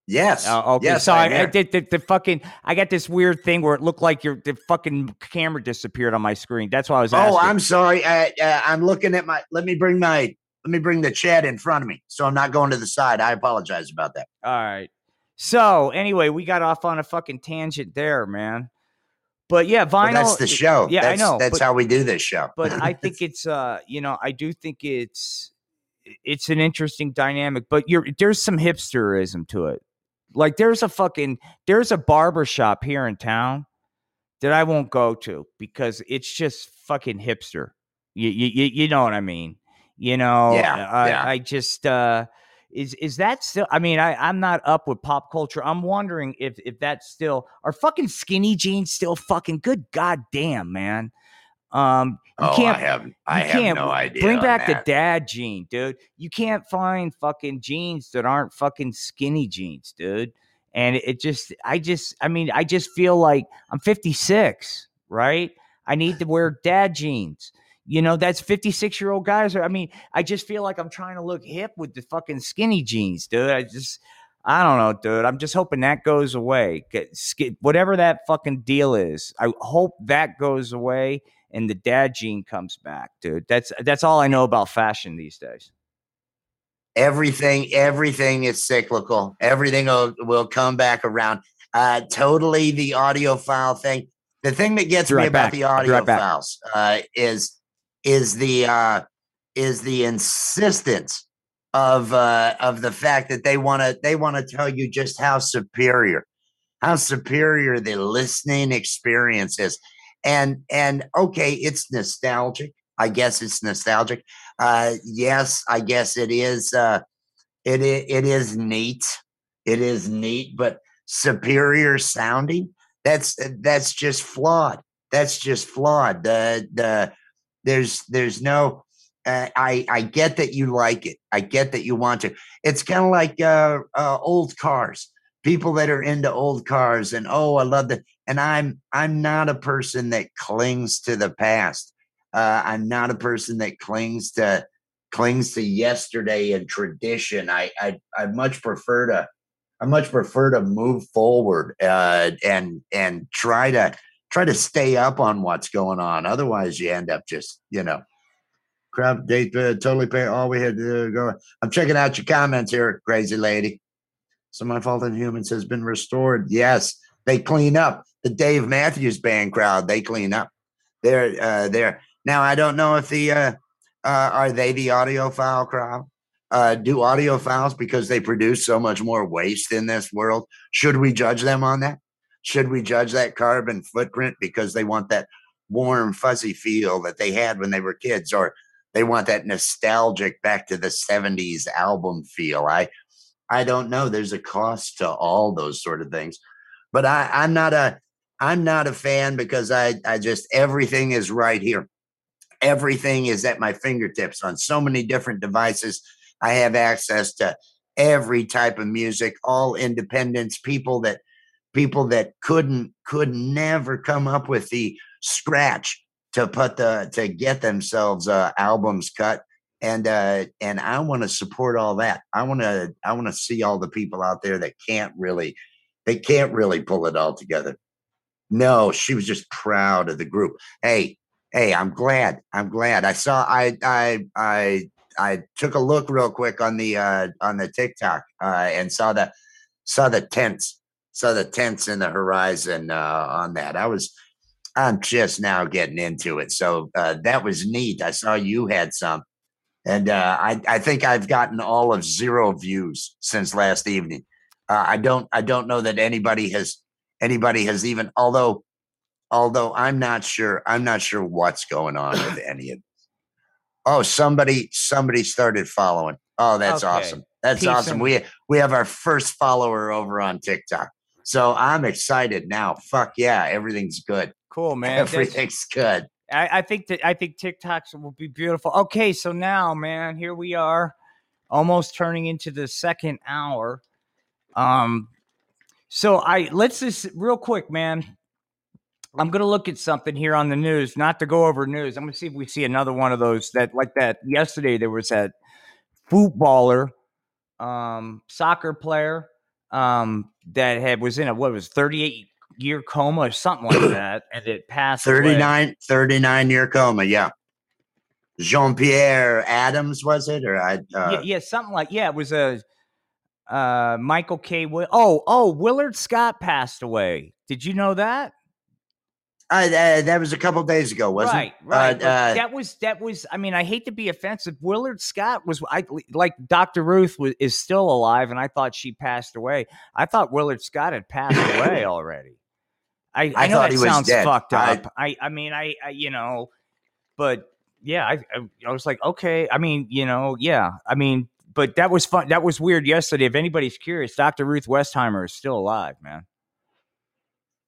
Yes. Uh, okay. Yes, so I, I, did the, the, fucking. I got this weird thing where it looked like your the fucking camera disappeared on my screen. That's why I was. Asking. Oh, I'm sorry. I, uh, I'm looking at my. Let me bring my. Let me bring the chat in front of me, so I'm not going to the side. I apologize about that. All right. So anyway, we got off on a fucking tangent there, man. But yeah, vinyl. Well, that's the show. Yeah, that's, I know. That's but, how we do this show. but I [laughs] think it's uh, you know, I do think it's it's an interesting dynamic. But you're there's some hipsterism to it. Like there's a fucking there's a barber shop here in town that I won't go to because it's just fucking hipster. You you you know what I mean? You know, yeah, I, yeah. I just uh is is that still I mean, I, I'm not up with pop culture. I'm wondering if if that's still are fucking skinny jeans still fucking good goddamn man. Um, you oh, can't, I have, I have can't no idea. Bring back that. the dad gene, dude. You can't find fucking jeans that aren't fucking skinny jeans, dude. And it just, I just, I mean, I just feel like I'm 56, right? I need to wear dad jeans. You know, that's 56 year old guys. I mean, I just feel like I'm trying to look hip with the fucking skinny jeans, dude. I just, I don't know, dude. I'm just hoping that goes away. Get, whatever that fucking deal is, I hope that goes away and the dad gene comes back, dude. That's that's all I know about fashion these days. Everything, everything is cyclical. Everything will, will come back around. Uh, totally the audiophile thing. The thing that gets me about the audio right files uh, is is the uh, is the insistence of uh, of the fact that they want to they want to tell you just how superior how superior the listening experience is and and okay it's nostalgic i guess it's nostalgic uh yes i guess it is uh it it is neat it is neat but superior sounding that's that's just flawed that's just flawed the the there's there's no uh, I I get that you like it. I get that you want to. It's kind of like uh, uh, old cars. People that are into old cars and oh, I love the and i'm i'm not a person that clings to the past uh, i'm not a person that clings to clings to yesterday and tradition i i, I much prefer to i much prefer to move forward uh, and and try to try to stay up on what's going on otherwise you end up just you know crap date uh, totally pay all we had to go i'm checking out your comments here crazy lady so my fault in humans has been restored yes They clean up. The Dave Matthews Band crowd, they clean up. They're uh, now. I don't know if the uh, uh, are they the audiophile crowd? Uh, do audiophiles because they produce so much more waste in this world? Should we judge them on that? Should we judge that carbon footprint because they want that warm, fuzzy feel that they had when they were kids, or they want that nostalgic back to the 70s album feel? I I don't know. There's a cost to all those sort of things. But I, I'm not a I'm not a fan because I I just everything is right here. Everything is at my fingertips on so many different devices. I have access to every type of music, all independents, people that people that couldn't could never come up with the scratch to put the to get themselves uh, albums cut and uh and i want to support all that i want to i want to see all the people out there that can't really they can't really pull it all together no she was just proud of the group. Hey hey i'm glad i'm glad. I saw i i i i took a look real quick on the uh on the tiktok uh and saw the saw the tents saw the tents in the horizon uh on that. I was i'm just now getting into it. So uh that was neat. I saw you had some. And uh, I, I think I've gotten all of zero views since last evening. Uh, I don't I don't know that anybody has anybody has even although although I'm not sure I'm not sure what's going on with [coughs] any of this. Oh, somebody somebody started following. Oh, that's Okay. awesome. That's Peace awesome. We we have our first follower over on TikTok. So I'm excited now. Fuck yeah, everything's good. Cool, [laughs] man. Everything's good. I, I think that I think TikToks will be beautiful. Okay, so now, man, here we are, almost turning into the second hour. Um, so I let's just real quick, man. I'm gonna look at something here on the news, not to go over news. I'm gonna see if we see another one of those that like that. Yesterday there was that footballer, um, soccer player, um, that had was in a what was 38 year coma or something like [coughs] that, and it passed. away. 39, 39 year coma. Yeah. Jean Pierre Adams, was it? Or I, uh, yeah, yeah, something like yeah. It was a uh, Michael K. Will- oh, oh, Willard Scott passed away. Did you know that? I, uh, that was a couple days ago, wasn't right, it? right. Uh, uh, that was that was. I mean, I hate to be offensive. Willard Scott was I like Dr. Ruth was, is still alive, and I thought she passed away. I thought Willard Scott had passed away [laughs] already. I, I, I know thought that he was sounds dead. fucked I- up. I, I mean, I, I, you know, but yeah, I, I, I was like, okay. I mean, you know, yeah. I mean, but that was fun. That was weird yesterday. If anybody's curious, Dr. Ruth Westheimer is still alive, man.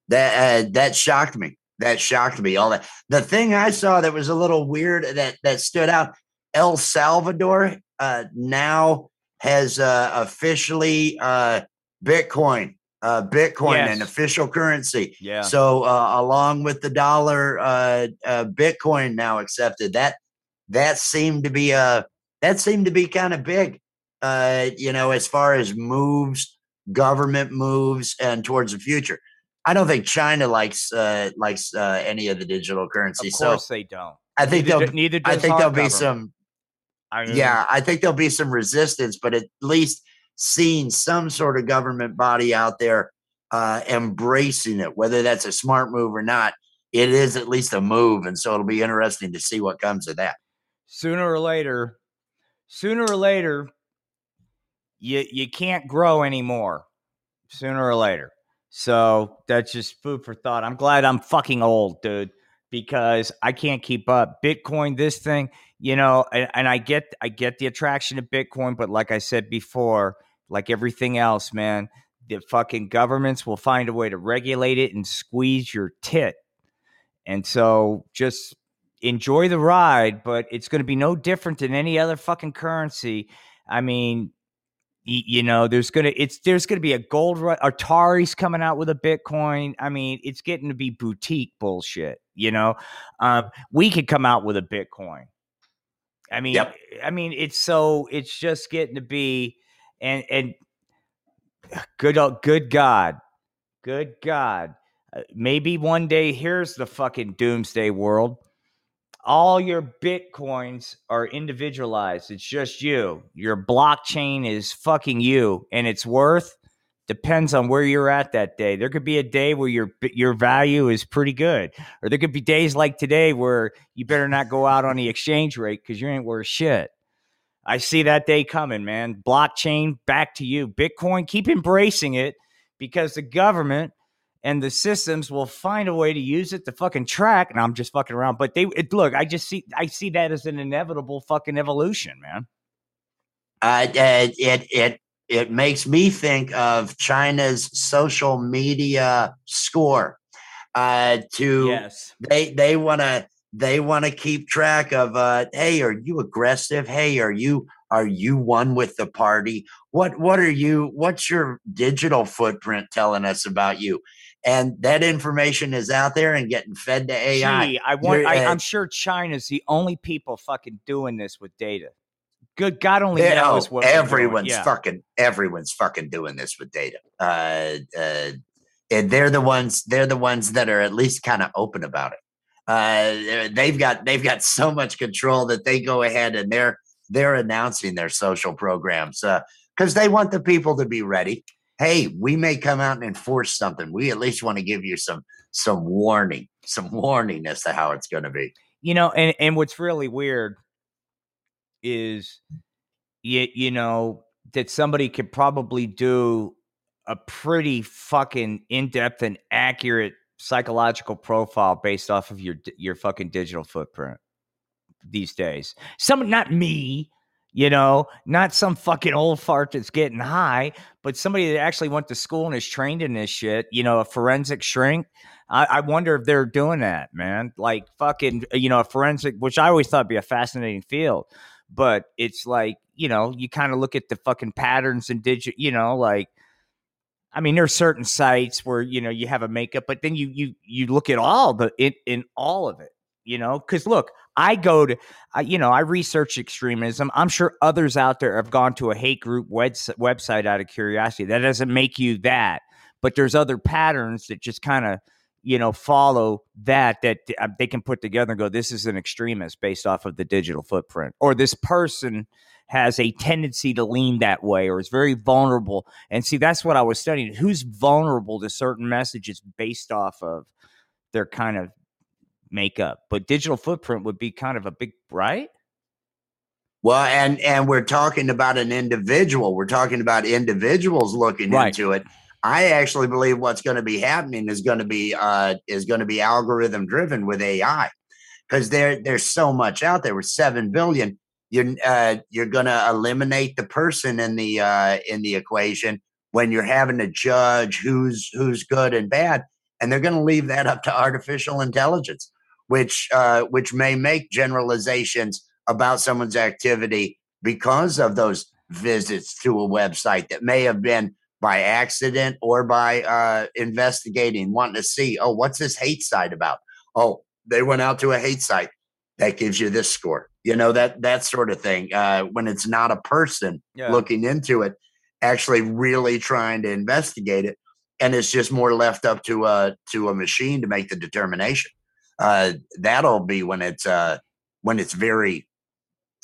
that uh, that shocked me. That shocked me. All that. The thing I saw that was a little weird that that stood out. El Salvador uh, now has uh, officially uh, Bitcoin, uh, Bitcoin, an official currency. Yeah. So uh, along with the dollar, uh, uh, Bitcoin now accepted. That that seemed to be uh that seemed to be kind of big. Uh, you know, as far as moves, government moves, and towards the future. I don't think China likes uh, likes uh, any of the digital currency. of So course they don't. I think neither, there'll do- neither I think there'll be some I yeah, I think there'll be some resistance, but at least seeing some sort of government body out there uh, embracing it, whether that's a smart move or not, it is at least a move. And so it'll be interesting to see what comes of that. sooner or later, sooner or later, you you can't grow anymore. Sooner or later. So that's just food for thought. I'm glad I'm fucking old, dude, because I can't keep up. Bitcoin, this thing, you know, and, and I get I get the attraction of Bitcoin, but like I said before, like everything else, man, the fucking governments will find a way to regulate it and squeeze your tit. And so just enjoy the ride, but it's going to be no different than any other fucking currency. I mean, you know, there's gonna it's there's gonna be a gold ru- Atari's coming out with a Bitcoin. I mean, it's getting to be boutique bullshit. You know, um, we could come out with a Bitcoin. I mean, Yep. I mean, it's so it's just getting to be, and and good good God, good God, uh, maybe one day here's the fucking doomsday world all your bitcoins are individualized it's just you your blockchain is fucking you and it's worth Depends on where you're at that day. There could be a day where your your value is pretty good, or there could be days like today where you better not go out on the exchange rate because you ain't worth shit. I see that day coming, man. Blockchain, back to you. Bitcoin, keep embracing it because the government and the systems will find a way to use it to fucking track. And I'm just fucking around, but they it, look. I just see I see that as an inevitable fucking evolution, man. Uh, it it it makes me think of China's social media score. Uh, to yes, they they want to they want to keep track of uh, hey, are you aggressive? Hey, are you are you one with the party? What what are you? What's your digital footprint telling us about you? And that information is out there and getting fed to AI. Gee, I want. I, I'm sure China's the only people fucking doing this with data. Good God only Yeah, knows oh, what everyone's Yeah. fucking everyone's fucking doing this with data. Uh, uh, and they're the ones they're the ones that are at least kind of open about it. Uh, they've got they've got so much control that they go ahead and they're they're announcing their social programs because they want the people to be ready. Hey, we may come out and enforce something. We at least want to give you some some warning, some warning as to how it's going to be. you know and and what's really weird is you, you know that somebody could probably do a pretty fucking in-depth and accurate psychological profile based off of your your fucking digital footprint these days some not me you know not some fucking old fart that's getting high but somebody that actually went to school and is trained in this shit you know a forensic shrink I, I wonder if they're doing that, man. Like fucking, you know, a forensic, which I always thought be a fascinating field, but it's like, you know, you kind of look at the fucking patterns and digit, you know, like, I mean, there's certain sites where you know you have a makeup, but then you you you look at all the in in all of it, you know, because look, I go to, I, you know, I research extremism. I'm sure others out there have gone to a hate group webs- website out of curiosity. That doesn't make you that, but there's other patterns that just kind of you know follow that that uh, they can put together and go this is an extremist based off of the digital footprint or this person has a tendency to lean that way or is very vulnerable and see that's what i was studying who's vulnerable to certain messages based off of their kind of makeup but digital footprint would be kind of a big right Well, and and we're talking about an individual. We're talking about individuals looking Right. into it. I actually believe what's going to be happening is going to be uh, is going to be algorithm driven with AI because there there's so much out there with seven billion. You're uh, you're going to eliminate the person in the uh, in the equation when you're having to judge who's who's good and bad, and they're going to leave that up to artificial intelligence, which uh, which may make generalizations about someone's activity because of those visits to a website that may have been by accident or by uh, investigating, wanting to see, oh, what's this hate site about? Oh, they went out to a hate site. That gives you this score. You know that that sort of thing. Uh, when it's not a person yeah looking into it, actually really trying to investigate it, and it's just more left up to a to a machine to make the determination. Uh, that'll be when it's uh, when it's very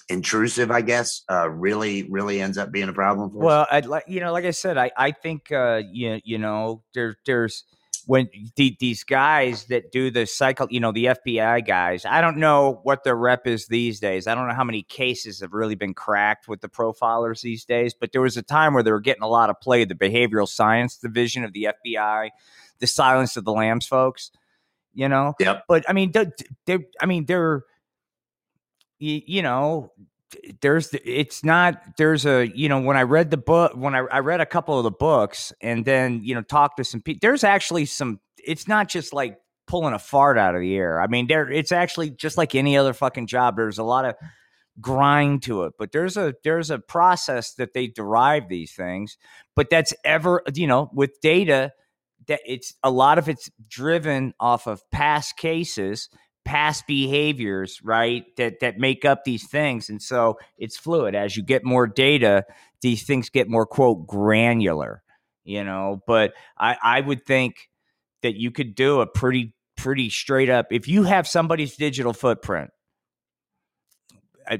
intrusive, I guess. Uh, really, really ends up being a problem for us. Well, I'd like you know, like I said, I I think uh, you you know there there's when the, these guys that do the cycle, you know, the FBI guys. I don't know what their rep is these days. I don't know how many cases have really been cracked with the profilers these days. But there was a time where they were getting a lot of play. The behavioral science division of the FBI, the Silence of the Lambs folks. You know, Yep. but I mean, they, I mean, they're, you, you know, there's, it's not, there's a, you know, when I read the book, when I, I read a couple of the books and then, you know, talked to some people, there's actually some, it's not just like pulling a fart out of the air. I mean, there, it's actually just like any other fucking job. There's a lot of grind to it, but there's a, there's a process that they derive these things, but that's ever, you know, with data, it's a lot of it's driven off of past cases past behaviors right that that make up these things and so it's fluid. As you get more data these things get more quote granular you know? But i i would think that you could do a pretty pretty straight up if you have somebody's digital footprint uh,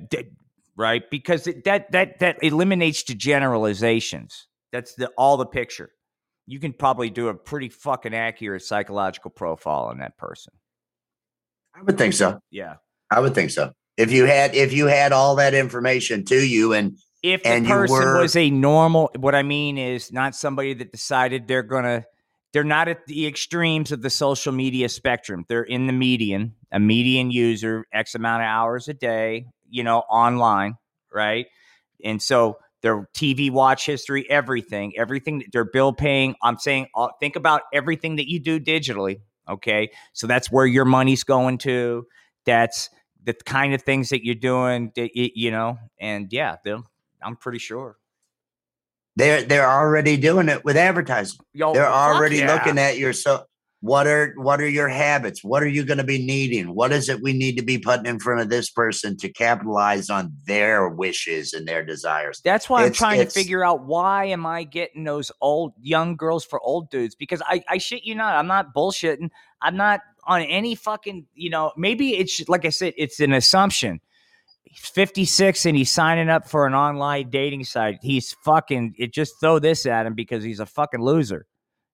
right because that that that eliminates the generalizations that's the all the picture you can probably do a pretty fucking accurate psychological profile on that person. I would think so. Yeah. I would think so. If you had if you had all that information to you and If the And you person were- was a normal, what I mean is not somebody that decided they're gonna, they're not at the extremes of the social media spectrum. They're in the median, a median user, X amount of hours a day, you know, online, right? And so their TV watch history, everything, everything, their bill paying. I'm saying, uh, think about everything that you do digitally. Okay. So that's where your money's going to. That's the kind of things that you're doing, that, you know, and yeah, I'm pretty sure. they're they're already doing it with advertising. Yo, They're already yeah. looking at your so what are what are your habits? What are you going to be needing? What is it we need to be putting in front of this person to capitalize on their wishes and their desires? That's why I'm trying to figure out why am I getting those old young girls for old dudes? Because I, I shit you not, I'm not bullshitting. I'm not on any fucking, you know, maybe it's like I said, it's an assumption. He's 56 and he's signing up for an online dating site. He's fucking it just throw this at him because he's a fucking loser.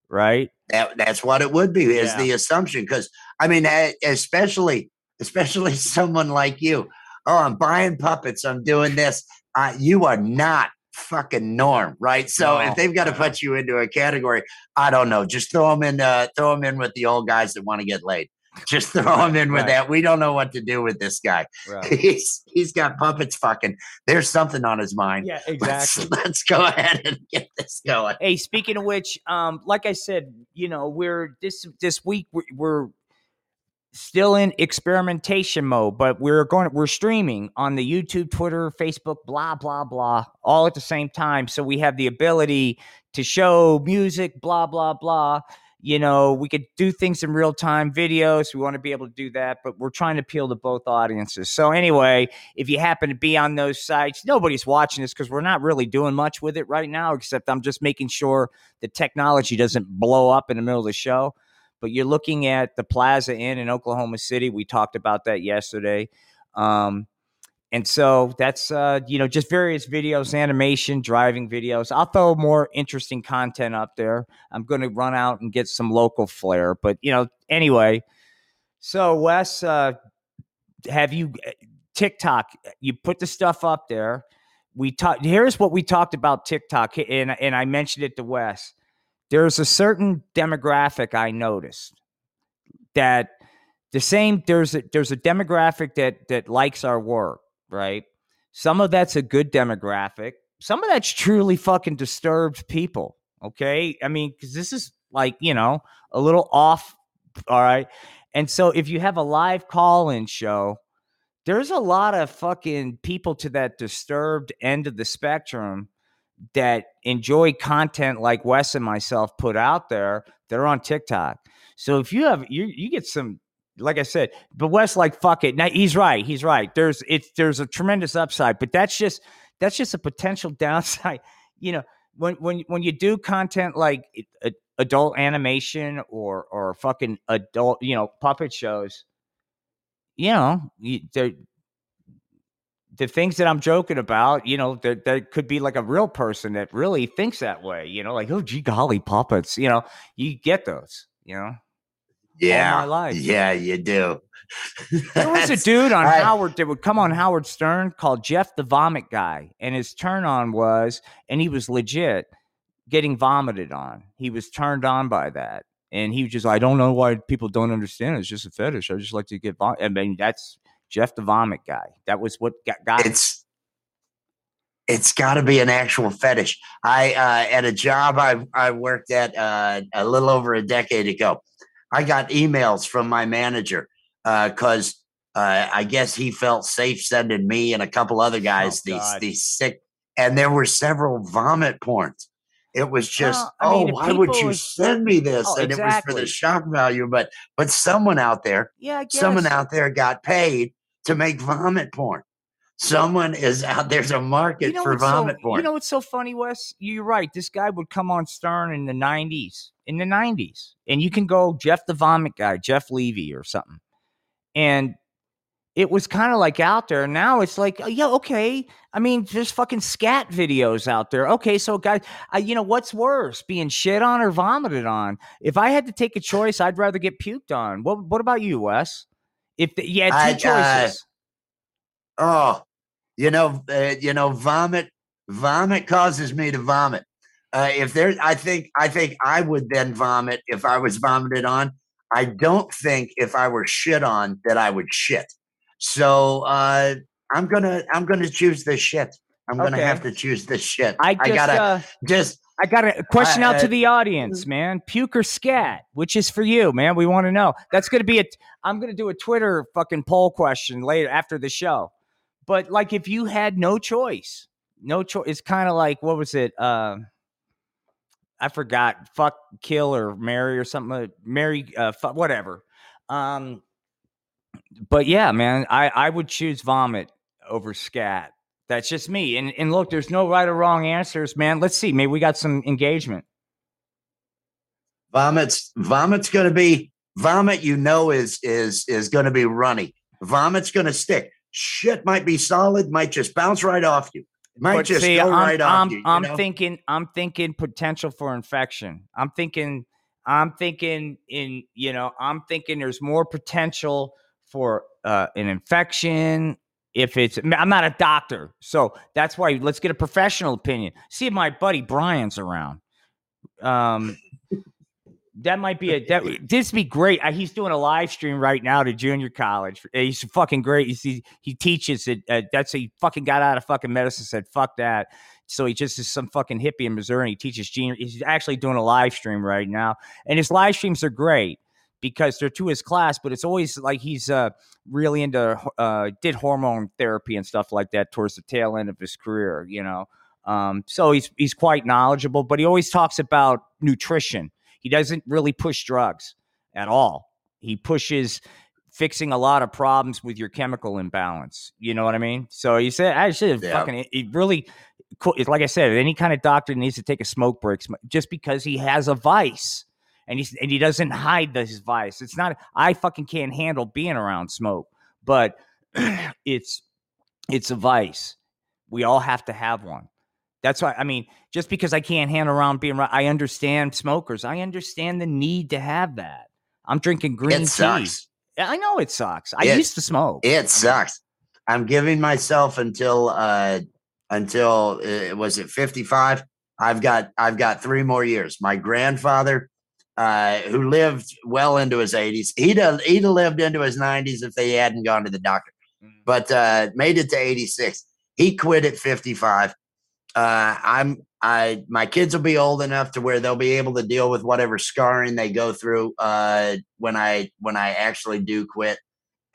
Right? That that's what it would be is Yeah. the assumption because I mean especially especially [laughs] someone like you. Oh, I'm buying puppets. I'm doing this. Uh, you are not fucking norm, right? So No, if they've got to put you into a category, I don't know. Just throw them in. Uh, throw them in with the old guys that want to get laid. Just throw him in with right. that. We don't know what to do with this guy. [laughs] He's he's got puppets. Fucking. There's something on his mind. Yeah, Let's, [laughs] let's go ahead and get this going. Hey, speaking of which, um, like I said, you know, we're this this week we're, we're still in experimentation mode, but we're going we're streaming on the YouTube, Twitter, Facebook, blah blah blah, all at the same time. So we have the ability to show music, blah blah blah. You know, we could do things in real time, videos. We want to be able to do that, but we're trying to appeal to both audiences. So anyway, if you happen to be on those sites, nobody's watching this because we're not really doing much with it right now, except I'm just making sure the technology doesn't blow up in the middle of the show. But you're looking at the Plaza Inn in Oklahoma City. We talked about that yesterday. Um, and so that's uh, you know just various videos, animation, driving videos. I'll throw more interesting content up there. I'm going to run out and get some local flair, but you know anyway. So Wes, uh, have you TikTok? You put the stuff up there. We talked. Here's what we talked about TikTok, and and I mentioned it to Wes. There's a certain demographic I noticed that the same. There's a, there's a demographic that that likes our work, right? Some of that's a good demographic. Some of that's truly fucking disturbed people. Okay, I mean, because this is like you know a little off. All right, and so if you have a live call-in show there's a lot of fucking people to that disturbed end of the spectrum that enjoy content like Wes and myself put out there. They're on TikTok. So if you have you you get some like I said, but Wes like fuck it. Now he's right. He's right. There's it's there's a tremendous upside, but that's just that's just a potential [laughs] downside. You know, when when when you do content like adult animation or or fucking adult, you know, puppet shows, you know, you, the things that I'm joking about, you know, there, there could be like a real person that really thinks that way, you know, like, oh, gee golly, puppets, you know, you get those, you know. Yeah, my life. yeah, you do. There was a dude on I- Howard that would come on Howard Stern called Jeff the Vomit Guy, and his turn on was, and he was legit getting vomited on. He was turned on by that, and he was just, I don't know why people don't understand. it. It's just a fetish. I just like to get vom-. I mean, that's Jeff the Vomit Guy. That was what got, got him. it's it's got to be an actual fetish. I uh, at a job I I worked at uh, a little over a decade ago. I got emails from my manager because uh, I guess he felt safe sending me and a couple other guys these Oh, God. these sick, and there were several vomit porns. It was just, Well, I mean, oh, why would you is- send me this? Oh, and it was for the shock value, but but someone out there yeah, someone out there got paid to make vomit porn. Someone is out there's a market for vomit so, porn. You know what's so funny, Wes? You're right. This guy would come on Stern in the '90s, in the '90s, and you can go Jeff the Vomit Guy, Jeff Levy, or something, and it was kind of like out there. Now it's like, oh, yeah, okay. I mean, there's fucking scat videos out there. Okay, so guys, uh, you know what's worse, being shit on or vomited on? If I had to take a choice, I'd rather get puked on. What What about you, Wes? If the, you had two I- uh, choices, Oh, you know, uh, you know, vomit. Vomit causes me to vomit. Uh, if there, I think, I think I would then vomit if I was vomited on. I don't think if I were shit on that I would shit. So uh, I'm gonna, I'm gonna choose the shit. I'm gonna Okay. have to choose the shit. I just gotta uh, just. I got a question out uh, to the audience, man. Puke or scat? Which is for you, man? We want to know. That's going to be a. I'm going to do a Twitter fucking poll question later after the show. But like, if you had no choice, no choice, it's kind of like what was it? Uh, I forgot. Fuck, kill, or marry, or something. uh, Marry, uh, fu- whatever. Um, but yeah, man, I I would choose vomit over scat. That's just me. And and look, there's no right or wrong answers, man. Let's see. Maybe we got some engagement. Vomit's vomit's to be vomit. You know is is is to be runny. Vomit's to stick. Shit might be solid. Might just bounce right off you. Might But just see, go I'm, right off I'm, you. you I'm know? thinking, I'm thinking potential for infection. I'm thinking, I'm thinking in, you know, I'm thinking there's more potential for uh, an infection. If it's, I'm not a doctor, so that's why let's get a professional opinion. See if my buddy Brian's around. Um, that might be a that [laughs] this be great. Uh, He's doing a live stream right now to junior college. Uh, He's fucking great. He's, he he teaches it. Uh, that's he fucking got out of fucking medicine. Said fuck that. So he just is some fucking hippie in Missouri. And he teaches junior. He's actually doing a live stream right now, and his live streams are great because they're to his class. But it's always like he's uh really into uh did hormone therapy and stuff like that towards the tail end of his career. You know. Um, so he's he's quite knowledgeable, but he always talks about nutrition. He doesn't really push drugs at all. He pushes fixing a lot of problems with your chemical imbalance. You know what I mean? So he said, I should have Yeah. fucking, it really, cool. It's like I said, any kind of doctor needs to take a smoke break just because he has a vice and he's, and he doesn't hide this vice. It's not, I fucking can't handle being around smoke, but [clears throat] it's, it's a vice. We all have to have one. That's why I mean, just because I can't handle around being right, I understand smokers. I understand the need to have that. I'm drinking green it tea. sucks. Yeah, I know it sucks. I It- used to smoke. It sucks. I'm giving myself until uh until uh, was it 55? I've got I've got three more years. My grandfather, uh, who lived well into his 80s, he'd have, he'd have lived into his 90s if they hadn't gone to the doctor. Mm. but uh, made it to 86. He quit at 55. Uh, I'm I my kids will be old enough to where they'll be able to deal with whatever scarring they go through uh, when I when I actually do quit.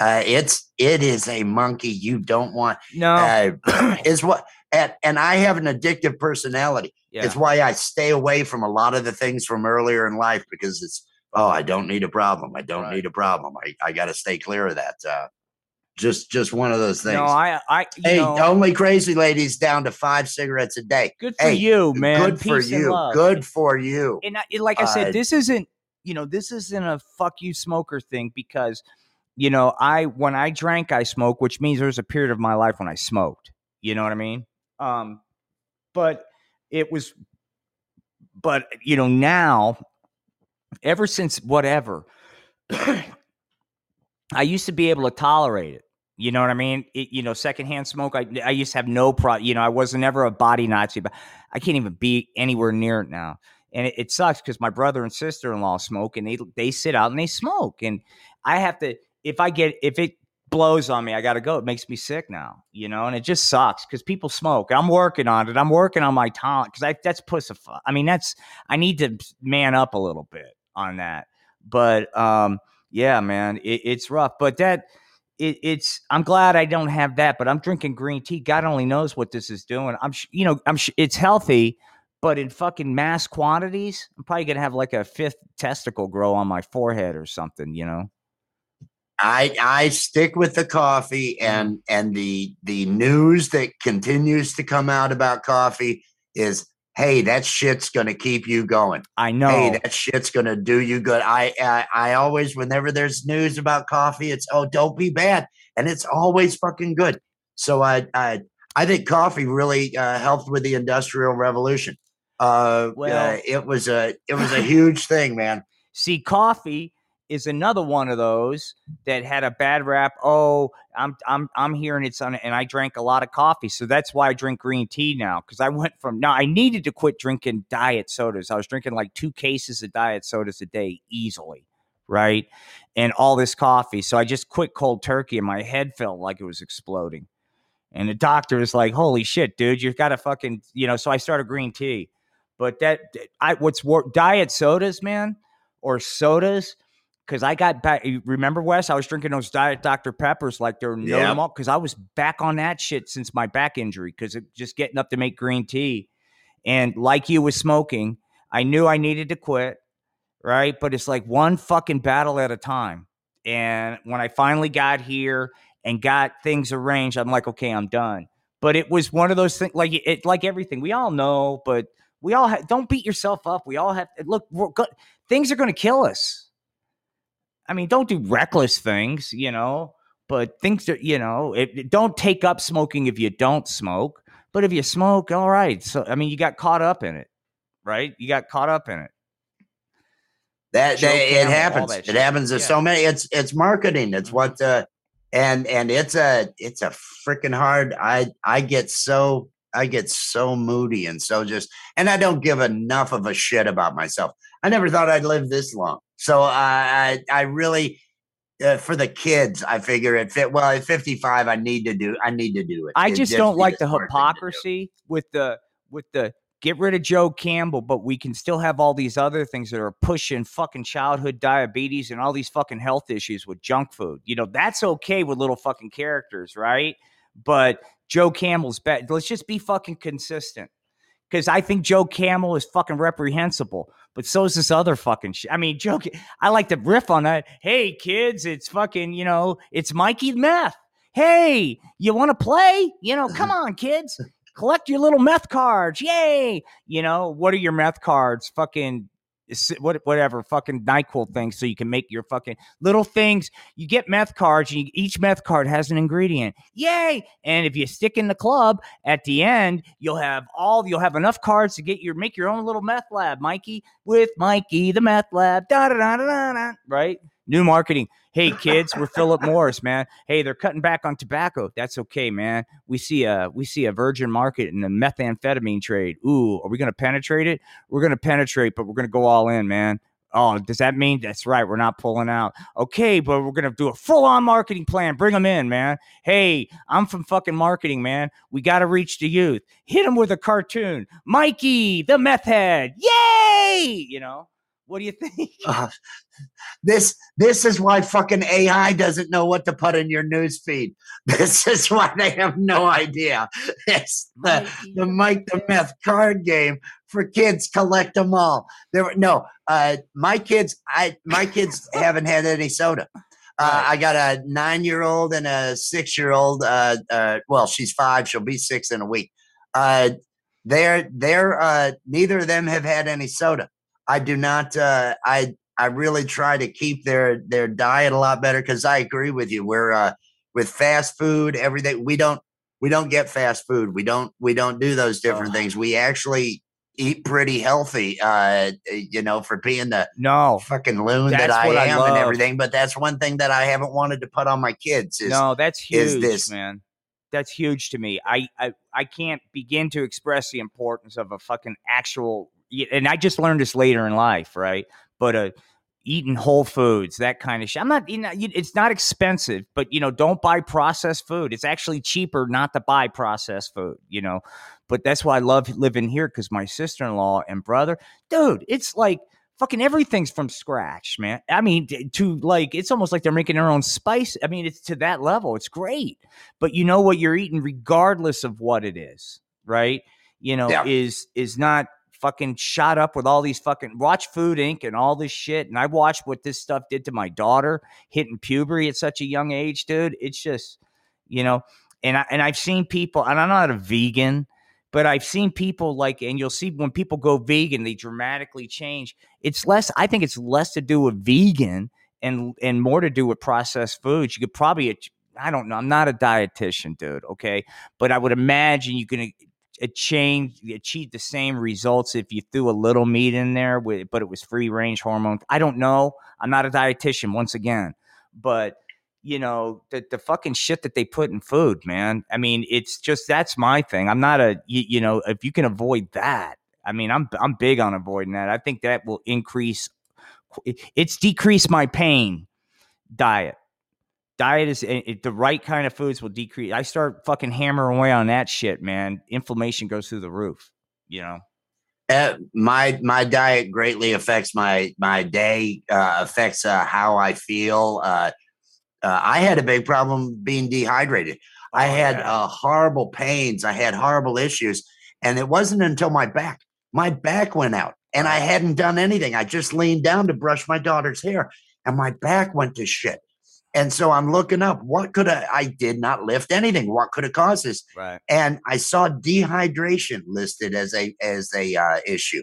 Uh, it's it is a monkey you don't want. no, Uh, [clears throat] is what and, and I have an addictive personality. yeah. It's why I stay away from a lot of the things from earlier in life because it's oh I don't need a problem. I don't Right. need a problem. I, I got to stay clear of that. Uh, just just one of those things. no, I, I, you hey, know, only crazy ladies down to five cigarettes a day. good for hey, you, man. Good for Peace and you. Good for you. and I, like I said, Uh, this isn't you know this isn't a fuck you smoker thing because you know I when I drank I smoked, which means there was a period of my life when I smoked. You know what I mean? Um, but it was, but you know now, ever since whatever, I used to be able to tolerate it. You know what I mean? It, you know, secondhand smoke. I I used to have no pro. You know, I was never a body Nazi, but I can't even be anywhere near it now. And it, it sucks because my brother and sister in law smoke, and they they sit out and they smoke, and I have to. If I get if it blows on me, I got to go. It makes me sick now, you know, and it just sucks because people smoke. I'm working on it. I'm working on my tolerance because that's pussify. I mean, that's I need to man up a little bit on that. But um, yeah, man, it, it's rough. But that it, it's I'm glad I don't have that. But I'm drinking green tea. God only knows what this is doing. I'm sh- you know I'm sh- it's healthy. But in fucking mass quantities, I'm probably gonna have like a fifth testicle grow on my forehead or something, you know. I I stick with the coffee mm. and and the the news that continues to come out about coffee is hey, that shit's gonna keep you going. I know. Hey, that shit's gonna do you good. I, I I always, whenever there's news about coffee, it's oh, don't be bad, and it's always fucking good. So I I I think coffee really uh, helped with the industrial revolution. Uh, Well- uh, it was a it was a huge thing, man. See, coffee is another one of those that had a bad rap. Oh, I'm I'm I'm hearing it's on and I drank a lot of coffee. So that's why I drink green tea now. Cause I went from now I needed to quit drinking diet sodas. I was drinking like two cases of diet sodas a day easily. Right. And all this coffee. So I just quit cold turkey and my head felt like it was exploding. And the doctor was like, Holy shit, dude, you've got to fucking, you know. So I started green tea. But that I what's wor- diet sodas, man, or sodas because I got back. Remember, Wes? I was drinking those Diet Dr. Peppers like they're no Yep. because I was back on that shit since my back injury because just getting up to make green tea. And like you was smoking, I knew I needed to quit, right? But it's like one fucking battle at a time. And when I finally got here and got things arranged, I'm like, okay, I'm done. But it was one of those things, like it, like everything. We all know, but we all ha- don't beat yourself up. We all have to look. Things are going to kill us. I mean, don't do reckless things, you know. But things that you know, it, it- don't take up smoking if you don't smoke. But if you smoke, all right. So I mean, you got caught up in it, right? You got caught up in it. That, that it happens. that It happens to Yeah. so many. It's it's marketing. It's Mhm. what uh and and it's a it's a freaking hard. I I get so I get so moody and so just and I don't give enough of a shit about myself. I never thought I'd live this long. So I I, I really uh, for the kids, I figure it fit well at 55 I need to do I need to do it. I It'd just don't like the smart thing to do. hypocrisy with the with the get rid of Joe Camel, but we can still have all these other things that are pushing fucking childhood diabetes and all these fucking health issues with junk food. You know, that's okay with little fucking characters, right? But Joe Camel's bad. Let's just be fucking consistent. Because I think Joe Camel is fucking reprehensible, but so is this other fucking shit. I mean, Joe, I like to riff on that. Hey, kids, it's fucking, you know, it's Mikey Meth. Hey, you want to play? You know, come on, kids, collect your little meth cards. Yay! You know, what are your meth cards? Fucking whatever, fucking Nyquil thing, so you can make your fucking little things. You get meth cards, and you, each meth card has an ingredient. Yay! And if you stick in the club, at the end, you'll have all you'll have enough cards to get your make your own little meth lab, Mikey, with Mikey the meth lab. Da da da da da. right? New marketing. Hey kids, we're Philip Morris, man. Hey, they're cutting back on tobacco. That's okay, man. We see a we see a virgin market in the methamphetamine trade. Ooh, are we gonna penetrate it? We're gonna penetrate, but we're gonna go all in, man. Oh, does that mean that's right? We're not pulling out. Okay, but we're gonna do a full on marketing plan. Bring them in, man. Hey, I'm from fucking marketing, man. We got to reach the youth. Hit them with a cartoon. Mikey, the meth head. Yay! You know, what do you [laughs] think? Uh, this this is why fucking AI doesn't know what to put in your news feed. [laughs] This is why they have no idea. It's the the Mike the Meth card game for kids. Collect them all. There were no. Uh, my kids. I my kids [laughs] haven't had any soda. Uh, I got a nine year old and a six year old. Uh, uh, well, she's five. She'll be six in a week. Uh, they're they're uh, neither of them have had any soda. I do not. Uh, I I really try to keep their their diet a lot better because I agree with you. We're uh, with fast food, everything. We don't we don't get fast food. We don't we don't do those different things. We actually eat pretty healthy. Uh, you know, for being the No, fucking loon that I what I am and everything. But that's one thing that I haven't wanted to put on my kids. Is no, that's is huge, this- man. That's huge to me. I, I I can't begin to express the importance of a fucking actual. And I just learned this later in life, right? But uh, eating whole foods, that kind of shit. I'm not. You know, it's not expensive, but you know, don't buy processed food. It's actually cheaper not to buy processed food. You know, but that's why I love living here because my sister in law and brother, dude, it's like fucking everything's from scratch, man. I mean, to like, it's almost like they're making their own spice. I mean, it's to that level. It's great, but you know what you're eating, regardless of what it is, right? You know, Yeah. is is not fucking shot up with all these fucking watch Food Inc. and all this shit. And I watched what this stuff did to my daughter hitting puberty at such a young age, dude. It's just, you know, and I and I've seen people, and I'm not a vegan, but I've seen people like, and you'll see when people go vegan, they dramatically change. It's less. I think it's less to do with vegan and and more to do with processed foods. You could probably, I don't know. I'm not a dietitian, dude. Okay, but I would imagine you can change achieve the same results if you threw a little meat in there with, but it was free range hormone. I don't know. I'm not a dietitian once again, but you know the the fucking shit that they put in food, man. I mean, it's just that's my thing. I'm not a you, you know if you can avoid that. I mean, I'm I'm big on avoiding that. I think that will increase. It's decreased my pain. Diet, diet is it, the right kind of foods will decrease. I start fucking hammering away on that shit, man. Inflammation goes through the roof. You know. Uh, my my diet greatly affects my my day, uh, affects uh, how I feel. Uh, uh, I had a big problem being dehydrated. Oh, I had yeah. Uh, horrible pains. I had horrible issues, and it wasn't until my back my back went out, and I hadn't done anything. I just leaned down to brush my daughter's hair, and my back went to shit. And so I'm looking up what could I, I did not lift anything. What could have caused this? Right. And I saw dehydration listed as a as a uh, issue.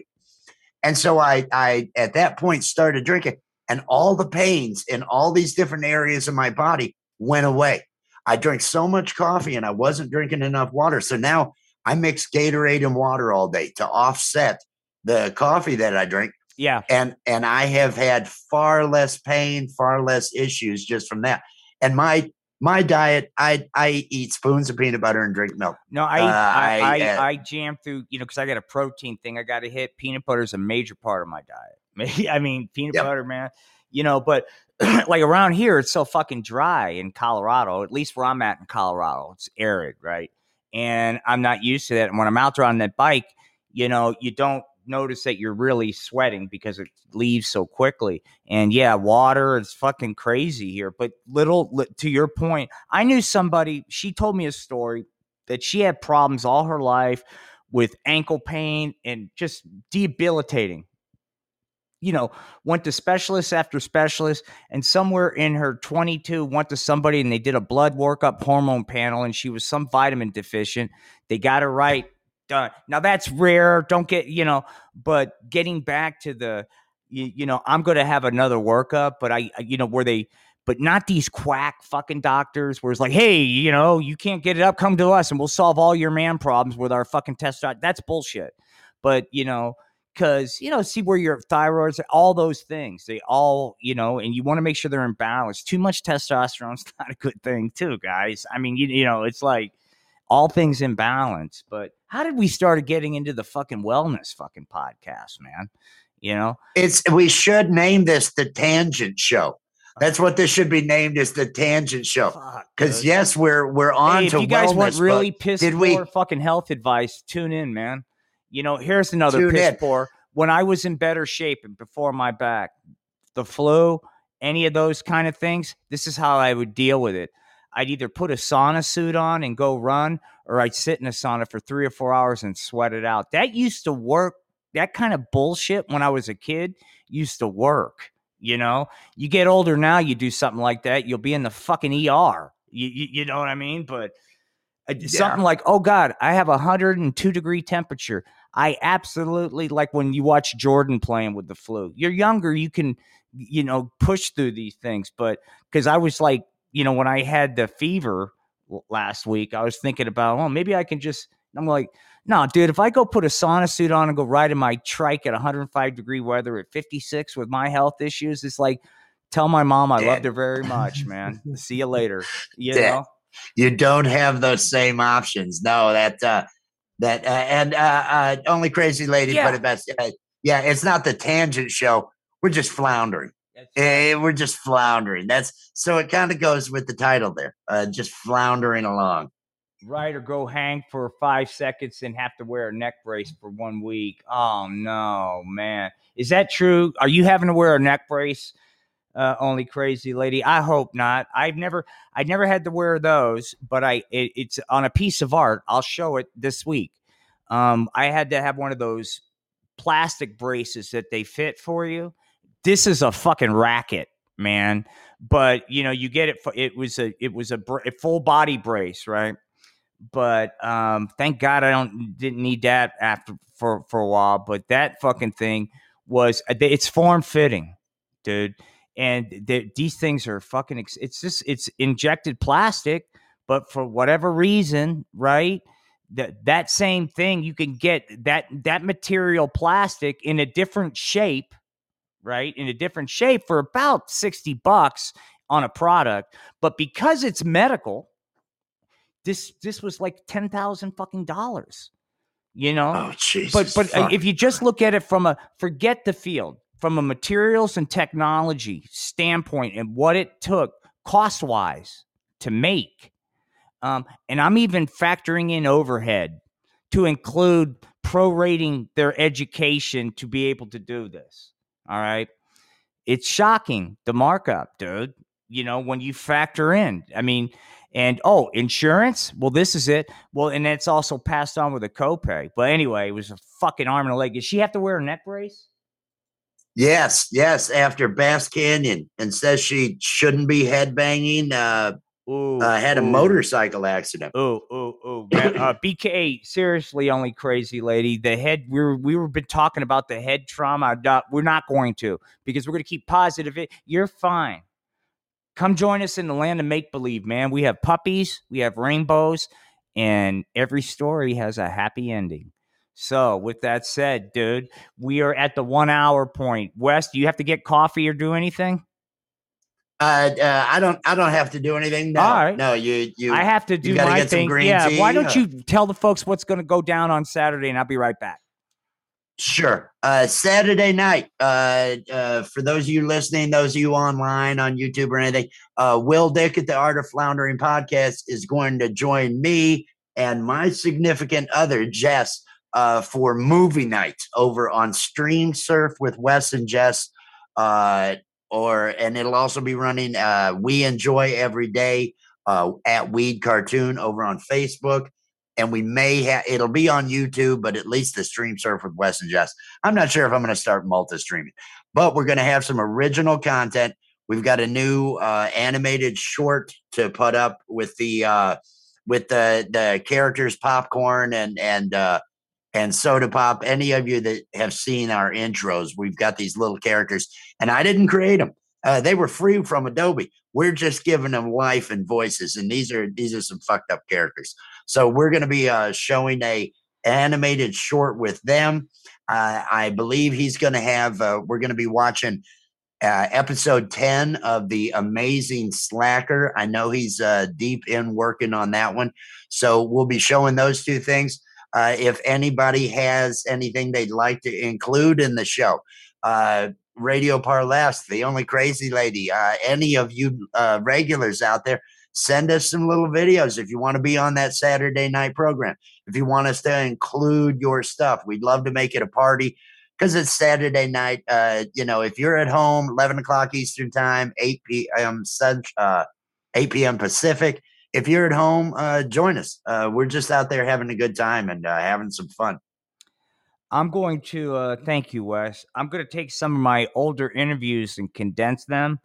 And so I I at that point started drinking and all the pains in all these different areas of my body went away. I drank so much coffee and I wasn't drinking enough water. So now I mix Gatorade and water all day to offset the coffee that I drink. Yeah. And and I have had far less pain, far less issues just from that. And my my diet, I I eat spoons of peanut butter and drink milk. No, I uh, I, I, I, I jam through, you know, because I got a protein thing I got to hit. Peanut butter is a major part of my diet. [laughs] I mean, peanut yep. butter, man. You know, but [clears throat] like around here, it's so fucking dry in Colorado. At least where I'm at in Colorado, it's arid, right? And I'm not used to that. And when I'm out there on that bike, you know, you don't notice that you're really sweating because it leaves so quickly. And yeah, water is fucking crazy here. But little to your point, I knew somebody. She told me a story that she had problems all her life with ankle pain and just debilitating you know, went to specialist after specialist, and somewhere in her 22 went to somebody and they did a blood workup hormone panel, and she was some vitamin deficient. They got her right. Done. Now that's rare. Don't get you know, but getting back to the, you, you know, I'm going to have another workup, but I, you know, where they, but not these quack fucking doctors where it's like, hey, you know, you can't get it up, come to us and we'll solve all your man problems with our fucking test. That's bullshit. But you know because you know see where your thyroids all those things they all you know and you want to make sure they're in balance too much testosterone is [laughs] not a good thing too guys i mean you, you know it's like all things in balance but how did we start getting into the fucking wellness fucking podcast man you know it's we should name this the tangent show uh, that's what this should be named as the tangent show because yes we're we're on hey, to if you guys wellness, want really pissed did we fucking health advice tune in man you know, here's another piss in. poor. When I was in better shape and before my back, the flu, any of those kind of things, this is how I would deal with it. I'd either put a sauna suit on and go run, or I'd sit in a sauna for three or four hours and sweat it out. That used to work. That kind of bullshit when I was a kid used to work. You know, you get older now, you do something like that, you'll be in the fucking ER. You, you, you know what I mean? But uh, yeah. something like, oh God, I have a 102 degree temperature. I absolutely like when you watch Jordan playing with the flu. You're younger, you can, you know, push through these things. But because I was like, you know, when I had the fever last week, I was thinking about, well, maybe I can just, I'm like, no, dude, if I go put a sauna suit on and go ride in my trike at 105 degree weather at 56 with my health issues, it's like, tell my mom I Dad. loved her very much, man. [laughs] See you later. You Dad. know? You don't have those same options. No, that, uh, that uh, and uh, uh, only crazy lady yeah. but best uh, yeah it's not the tangent show we're just floundering right. uh, we're just floundering that's so it kind of goes with the title there uh, just floundering along right or go hang for five seconds and have to wear a neck brace for one week oh no man is that true are you having to wear a neck brace uh, only crazy lady. I hope not. I've never, I never had to wear those, but I, it, it's on a piece of art. I'll show it this week. Um, I had to have one of those plastic braces that they fit for you. This is a fucking racket, man. But you know, you get it. For, it was a, it was a, a full body brace, right? but um, thank God I don't didn't need that after for for a while. But that fucking thing was uh, it's form fitting, dude. And these things are fucking. It's just it's injected plastic, but for whatever reason, right? That that same thing you can get that that material plastic in a different shape, right? In a different shape for about sixty bucks on a product, but because it's medical, this this was like ten thousand fucking dollars. You know, oh! But but uh, if you just look at it from a forget the field from a materials and technology standpoint and what it took cost wise to make, um, and I'm even factoring in overhead to include prorating their education to be able to do this. All right. It's shocking the markup, dude. You know, when you factor in, I mean, and oh, insurance? Well, this is it. Well, and it's also passed on with a copay. But anyway, it was a fucking arm and a leg. Does she have to wear a neck brace? Yes, yes. After Bass Canyon, and says she shouldn't be headbanging. Uh, Ooh, uh, had a ooh. motorcycle accident. Oh, oh, oh! Uh, [clears throat] BK, seriously, only crazy lady. The head. We were we were been talking about the head trauma. We're not going to because we're going to keep positive. It. You're fine. Come join us in the land of make believe, man. We have puppies, we have rainbows, and every story has a happy ending. So, with that said, dude, we are at the one hour point. Wes, do you have to get coffee or do anything? Uh, uh, I don't. I don't have to do anything. No, All right. no. You, you. I have to do my thing. Yeah. Tea. Why don't you tell the folks what's going to go down on Saturday, and I'll be right back. Sure. Uh, Saturday night, uh, uh, for those of you listening, those of you online on YouTube or anything, uh, Will Dick at the Art of Floundering podcast is going to join me and my significant other, Jess, uh, for movie night over on Stream Surf with Wes and Jess. Or and it'll also be running uh, We Enjoy Every Day uh, at Weed Cartoon over on Facebook and we may have it'll be on YouTube, but at least the stream surf with Wes and Jess. I'm not sure if I'm going to start multi streaming, but we're going to have some original content. We've got a new uh, animated short to put up with the uh, with the the characters popcorn and and uh, and soda pop. Any of you that have seen our intros, we've got these little characters, and I didn't create them. Uh, they were free from Adobe. We're just giving them life and voices, and these are these are some fucked up characters. So we're going to be uh, showing a animated short with them. Uh, I believe he's going to have. Uh, we're going to be watching uh, episode ten of the Amazing Slacker. I know he's uh, deep in working on that one, so we'll be showing those two things. Uh, if anybody has anything they'd like to include in the show, Radio Parlast, the only crazy lady, any of you regulars out there send us some little videos if you want to be on that Saturday night program. If you want us to include your stuff, we'd love to make it a party because it's Saturday night. Uh, you know, if you're at home, 11 o'clock Eastern time, 8 p.m. Uh, 8 p.m. Pacific. If you're at home, uh, join us. Uh, we're just out there having a good time and uh, having some fun. I'm going to uh, thank you, Wes. I'm going to take some of my older interviews and condense them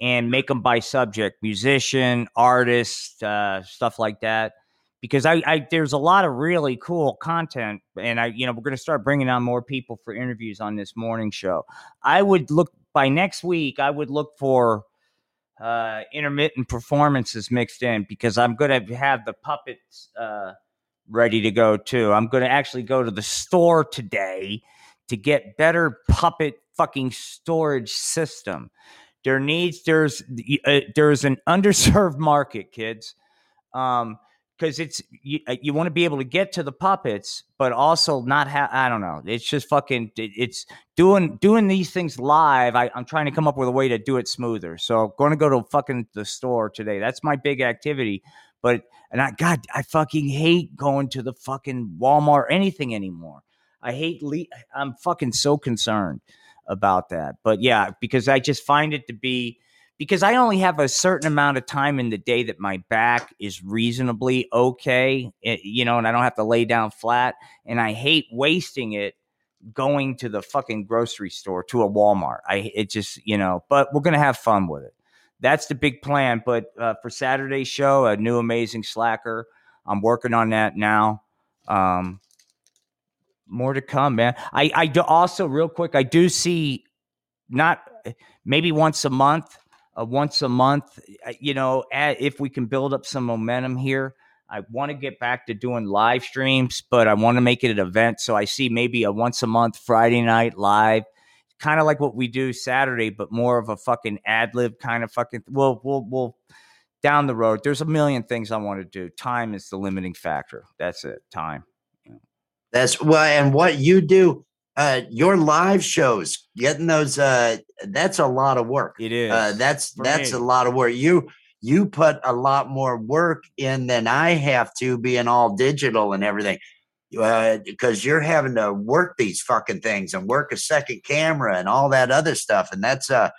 and make them by subject musician artist uh, stuff like that because I, I, there's a lot of really cool content and i you know we're going to start bringing on more people for interviews on this morning show i would look by next week i would look for uh, intermittent performances mixed in because i'm going to have the puppets uh, ready to go too i'm going to actually go to the store today to get better puppet fucking storage system there needs there's uh, there's an [laughs] underserved market, kids. Um, because it's you, uh, you want to be able to get to the puppets, but also not have. I don't know. It's just fucking. It's doing doing these things live. I, I'm trying to come up with a way to do it smoother. So going to go to fucking the store today. That's my big activity. But and I God, I fucking hate going to the fucking Walmart or anything anymore. I hate. Le- I'm fucking so concerned about that. But yeah, because I just find it to be because I only have a certain amount of time in the day that my back is reasonably okay, it, eh, you know, and I don't have to lay down flat. And I hate wasting it going to the fucking grocery store to a Walmart. I it just you know, but we're gonna have fun with it. That's the big plan. But uh, for Saturday's show, a new amazing slacker. I'm working on that now. Um, more to come, man. I I do also real quick. I do see not maybe once a month, uh, once a month. uh, You know, if we can build up some momentum here. I want to get back to doing live streams, but I want to make it an event. So I see maybe a once a month Friday night live, kind of like what we do Saturday, but more of a fucking ad lib kind of fucking. We'll we'll we'll down the road. There's a million things I want to do. Time is the limiting factor. That's it. Time. That's well, and what you do, uh, your live shows, getting those, uh, that's a lot of work. It is. Uh, that's for that's me. a lot of work. You you put a lot more work in than I have to, being all digital and everything. Uh, because you're having to work these fucking things and work a second camera and all that other stuff, and that's uh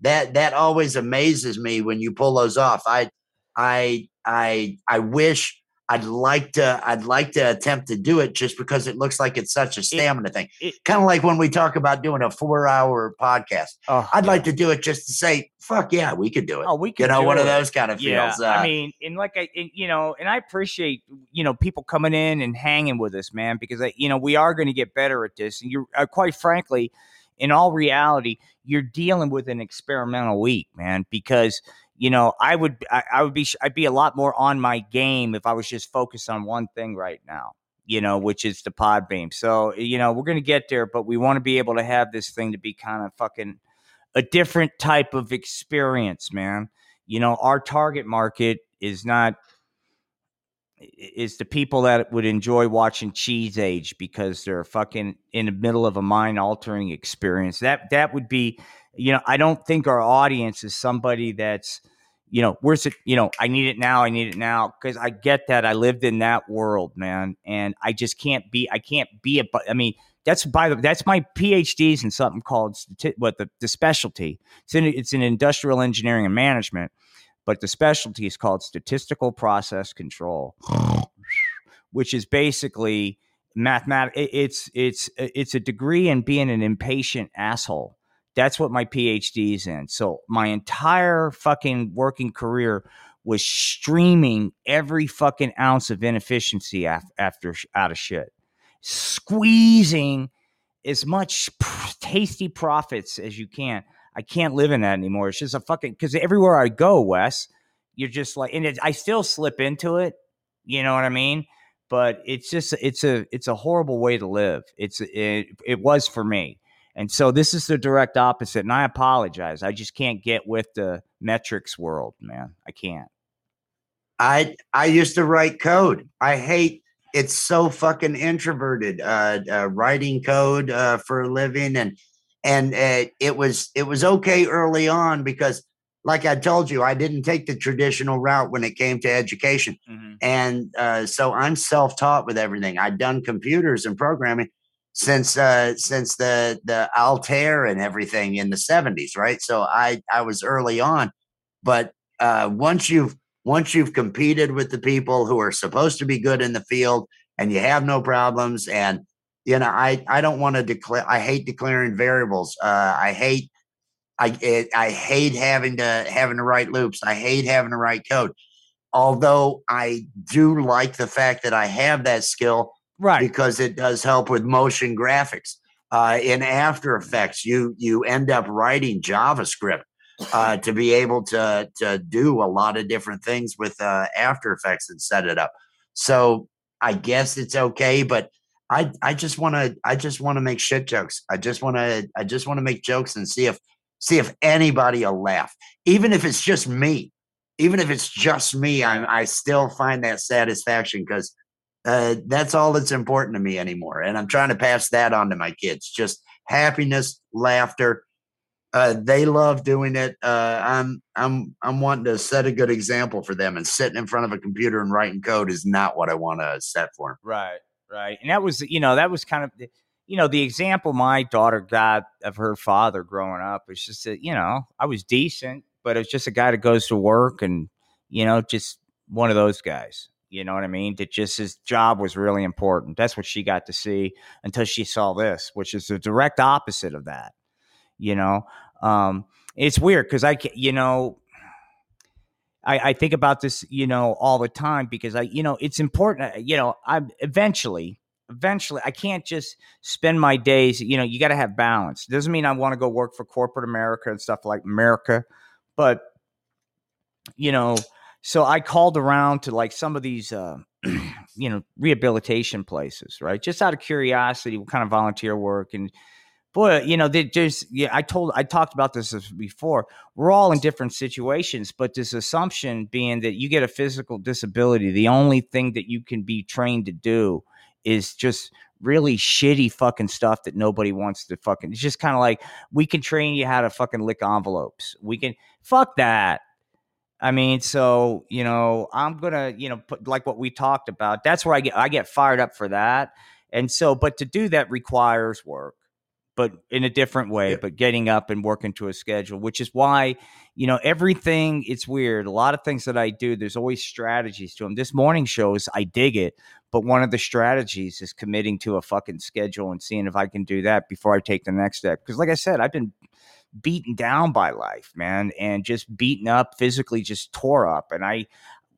that that always amazes me when you pull those off. I I I I wish I'd like to I'd like to attempt to do it just because it looks like it's such a stamina thing. kind of like when we talk about doing a four hour podcast. oh, I'd yeah. like to do it just to say, fuck yeah, we could do it. Oh, we could, you know, one of those kind of Yeah, feels. Uh, I mean, and like I, and, you know, and I appreciate you know people coming in and hanging with us, man, because I, you know we are going to get better at this. And you're uh, quite frankly, in all reality, you're dealing with an experimental week, man, because you know I would I, I would be I'd be a lot more on my game if I was just focused on one thing right now. You know, which is the Podbean. So you know we're going to get there, but we want to be able to have this thing to be kind of fucking a different type of experience, man. You know, our target market is not is the people that would enjoy watching Cheese Age because they're fucking in the middle of a mind altering experience. That that would be, you know, I don't think our audience is somebody that's, you know, where's it, you know, I need it now, I need it now because I get that I lived in that world, man, and I just can't be, I can't be a, bu- I mean, that's by the that's my PhDs in something called what the, the specialty. It's in it's in industrial engineering and management, but the specialty is called statistical process control, [gasps] which is basically mathematic. It's it's it's a degree in being an impatient asshole. That's what my PhD is in. So my entire fucking working career was streaming every fucking ounce of inefficiency af- after out of shit, squeezing as much tasty profits as you can. I can't live in that anymore. It's just a fucking because everywhere I go, Wes, you're just like, and it, I still slip into it. You know what I mean? But it's just it's a it's a horrible way to live. It's it it was for me, and so this is the direct opposite. And I apologize. I just can't get with the metrics world, man. I can't. I I used to write code. I hate it's so fucking introverted. Uh, uh writing code uh, for a living, and and uh, it was it was okay early on because, like I told you, I didn't take the traditional route when it came to education, and uh, so I'm self taught with everything. I'd done computers and programming since uh, since the the Altair and everything in the 70s, right? So I I was early on, but uh, once you've once you've competed with the people who are supposed to be good in the field and you have no problems and you know i i don't want to declare i hate declaring variables uh i hate i it, i hate having to having to write loops i hate having to write code although i do like the fact that i have that skill Right. because it does help with motion graphics uh, in after effects you you end up writing javascript uh, to be able to to do a lot of different things with uh, After Effects and set it up. So I guess it's okay, but I I just want to I just want to make shit jokes. I just want to I just want to make jokes and see if see if anybody will laugh, even if it's just me. Even if it's just me, I I still find that satisfaction because uh, that's all that's important to me anymore. And I'm trying to pass that on to my kids. Just happiness, laughter, uh, they love doing it. Uh, I'm I'm I'm wanting to set a good example for them, and sitting in front of a computer and writing code is not what I want to set for them. Right, right. And that was, you know, that was kind of, you know, the example my daughter got of her father growing up. It's just that, you know, I was decent, but it was just a guy that goes to work and, you know, just one of those guys. You know what I mean? That just his job was really important. That's what she got to see until she saw this, which is the direct opposite of that. You know, um, it's weird because I, you know, I, I think about this, you know, all the time because I, you know, it's important. uh, You know, I'm eventually, eventually, I can't just spend my days. You know, you got to have balance. Doesn't mean I want to go work for corporate America and stuff like America, but you know, so I called around to like some of these, uh, [clears throat] you know, rehabilitation places, right? Just out of curiosity, what kind of volunteer work and boy, you know, they just yeah. I told, I talked about this before. We're all in different situations, but this assumption being that you get a physical disability, the only thing that you can be trained to do is just really shitty fucking stuff that nobody wants to fucking. It's just kind of like we can train you how to fucking lick envelopes. We can fuck that. I mean, so you know, I'm gonna, you know, put like what we talked about. That's where I get I get fired up for that. And so, but to do that requires work, but in a different way. Yeah. But getting up and working to a schedule, which is why, you know, everything. It's weird. A lot of things that I do, there's always strategies to them. This morning shows, I dig it, but one of the strategies is committing to a fucking schedule and seeing if I can do that before I take the next step. Because, like I said, I've been beaten down by life, man, and just beaten up physically, just tore up. And I,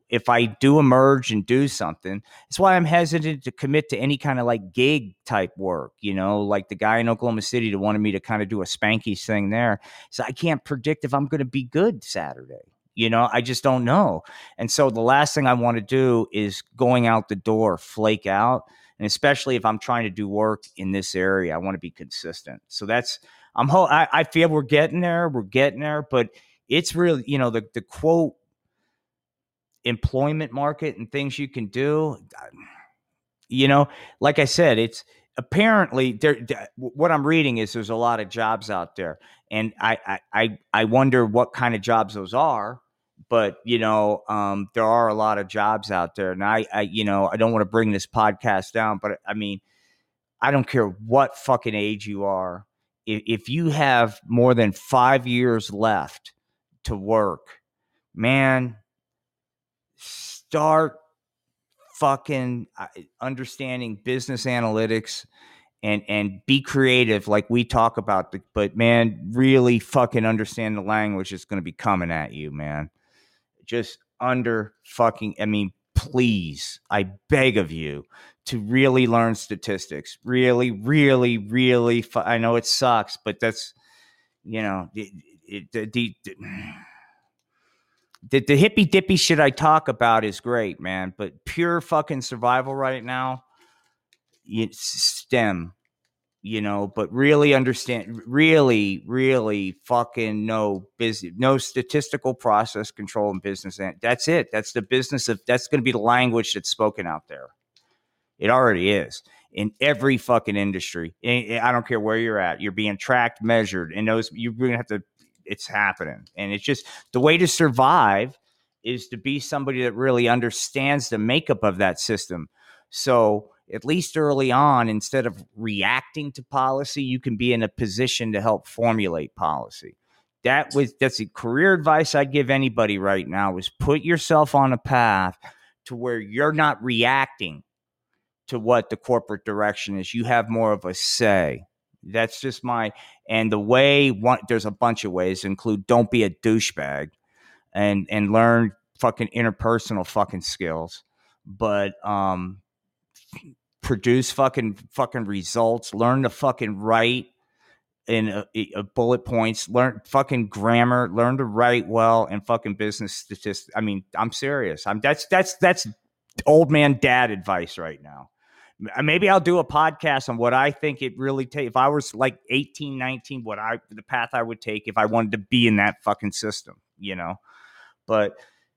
if I do emerge and do something, it's why I'm hesitant to commit to any kind of like gig type work, you know, like the guy in Oklahoma City that wanted me to kind of do a spanky thing there. So I can't predict if I'm going to be good Saturday. You know, I just don't know. And so the last thing I want to do is going out the door, flake out. And especially if I'm trying to do work in this area, I want to be consistent. So that's, I'm ho- I, I feel we're getting there. We're getting there, but it's really, you know, the the quote employment market and things you can do. You know, like I said, it's apparently there. What I'm reading is there's a lot of jobs out there, and I I I, wonder what kind of jobs those are. But you know, um, there are a lot of jobs out there, and I, I, you know, I don't want to bring this podcast down, but I mean, I don't care what fucking age you are if, if you have more than five years left to work, man, start fucking uh, understanding business analytics and and be creative like we talk about the, but man really fucking understand the language that's going to be coming at you man. Just under fucking i mean please i beg of you to really learn statistics. Really really really fu- i know it sucks but that's you know the, the, the, the hippy dippy shit i talk about is great man but pure fucking survival right now it's stem you know but really understand really really fucking no business no statistical process control in business and that's it. That's the business of that's going to be the language that's spoken out there. It already is in every fucking industry. I I don't care where you're at you're being tracked measured and those you're going to have to it's happening. And it's just the way to survive is to be somebody that really understands the makeup of that system. So at least early on, instead of reacting to policy, you can be in a position to help formulate policy. That was that's the career advice I'd give anybody right now is put yourself on a path to where you're not reacting to what the corporate direction is. You have more of a say. That's just my and the way one there's a bunch of ways include don't be a douchebag and and learn fucking interpersonal fucking skills. But um produce fucking fucking results, learn to fucking write in a, a bullet points, learn fucking grammar, learn to write well, and fucking business statistics. I mean, I'm serious. I'm that's that's that's old man dad advice right now. Uh, maybe I'll do a podcast on what I think it really take. If I was like 18, 19, what I the path I would take if I wanted to be in that fucking system, you know. But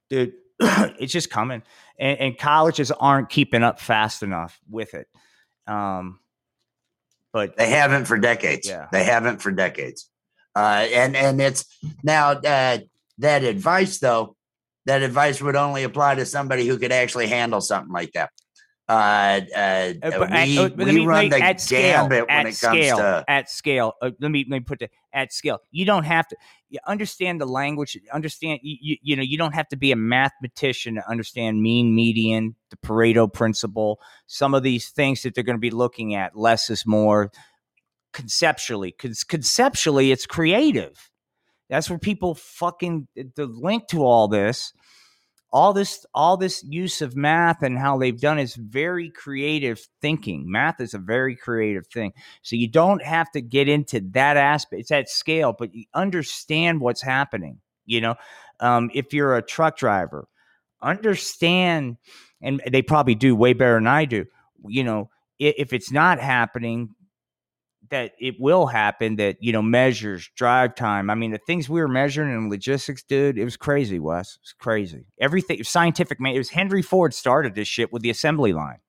dude, [clears throat] it's just coming, and, and colleges aren't keeping up fast enough with it. Um, but They haven't for decades. Yeah. They haven't for decades. Uh, and and it's now uh, that advice though. That advice would only apply to somebody who could actually handle something like that. Uh, uh, Uh, but at- we uh, we me- run the at scale, gambit when at it comes scale, to at scale. Uh, let me let me put that at scale. You don't have to you understand the language. Understand you, you you know you don't have to be a mathematician to understand mean median, the Pareto principle. Some of these things that they're going to be looking at, less is more. Conceptually, because conceptually, it's creative. That's where people fucking the link to all this all this all this use of math and how they've done is very creative thinking. Math is a very creative thing. So you don't have to get into that aspect it's at scale but you understand what's happening you know? Um, if you're a truck driver understand and they probably do way better than i do you know if it's not happening that it will happen that you know measures drive time. I mean the things we were measuring in logistics dude it was crazy wes. It's crazy. Everything scientific man it was henry ford started this shit with the assembly line.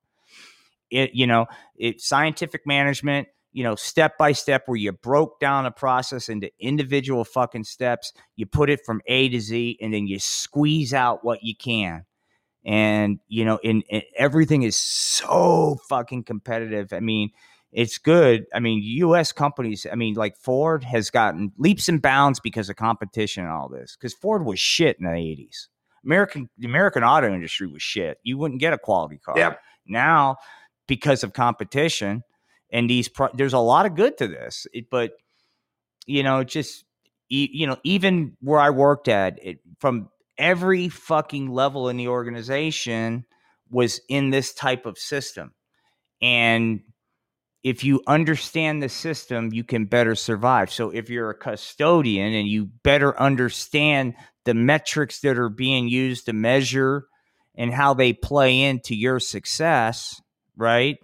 It you know it scientific management you know step by step where you broke down a process into individual fucking steps. You put it from a to z and then you squeeze out what you can. And you know in, in everything is so fucking competitive. I mean it's good. I mean, U.S. companies. I mean, like Ford has gotten leaps and bounds because of competition and all this. Because Ford was shit in the '80s. American the American auto industry was shit. You wouldn't get a quality car. Yep. Now, because of competition and these, pro- there's a lot of good to this. It, but you know, just you know, even where I worked at, it, from every fucking level in the organization was in this type of system, and if you understand the system, you can better survive. So if you're a custodian and you better understand the metrics that are being used to measure and how they play into your success, right?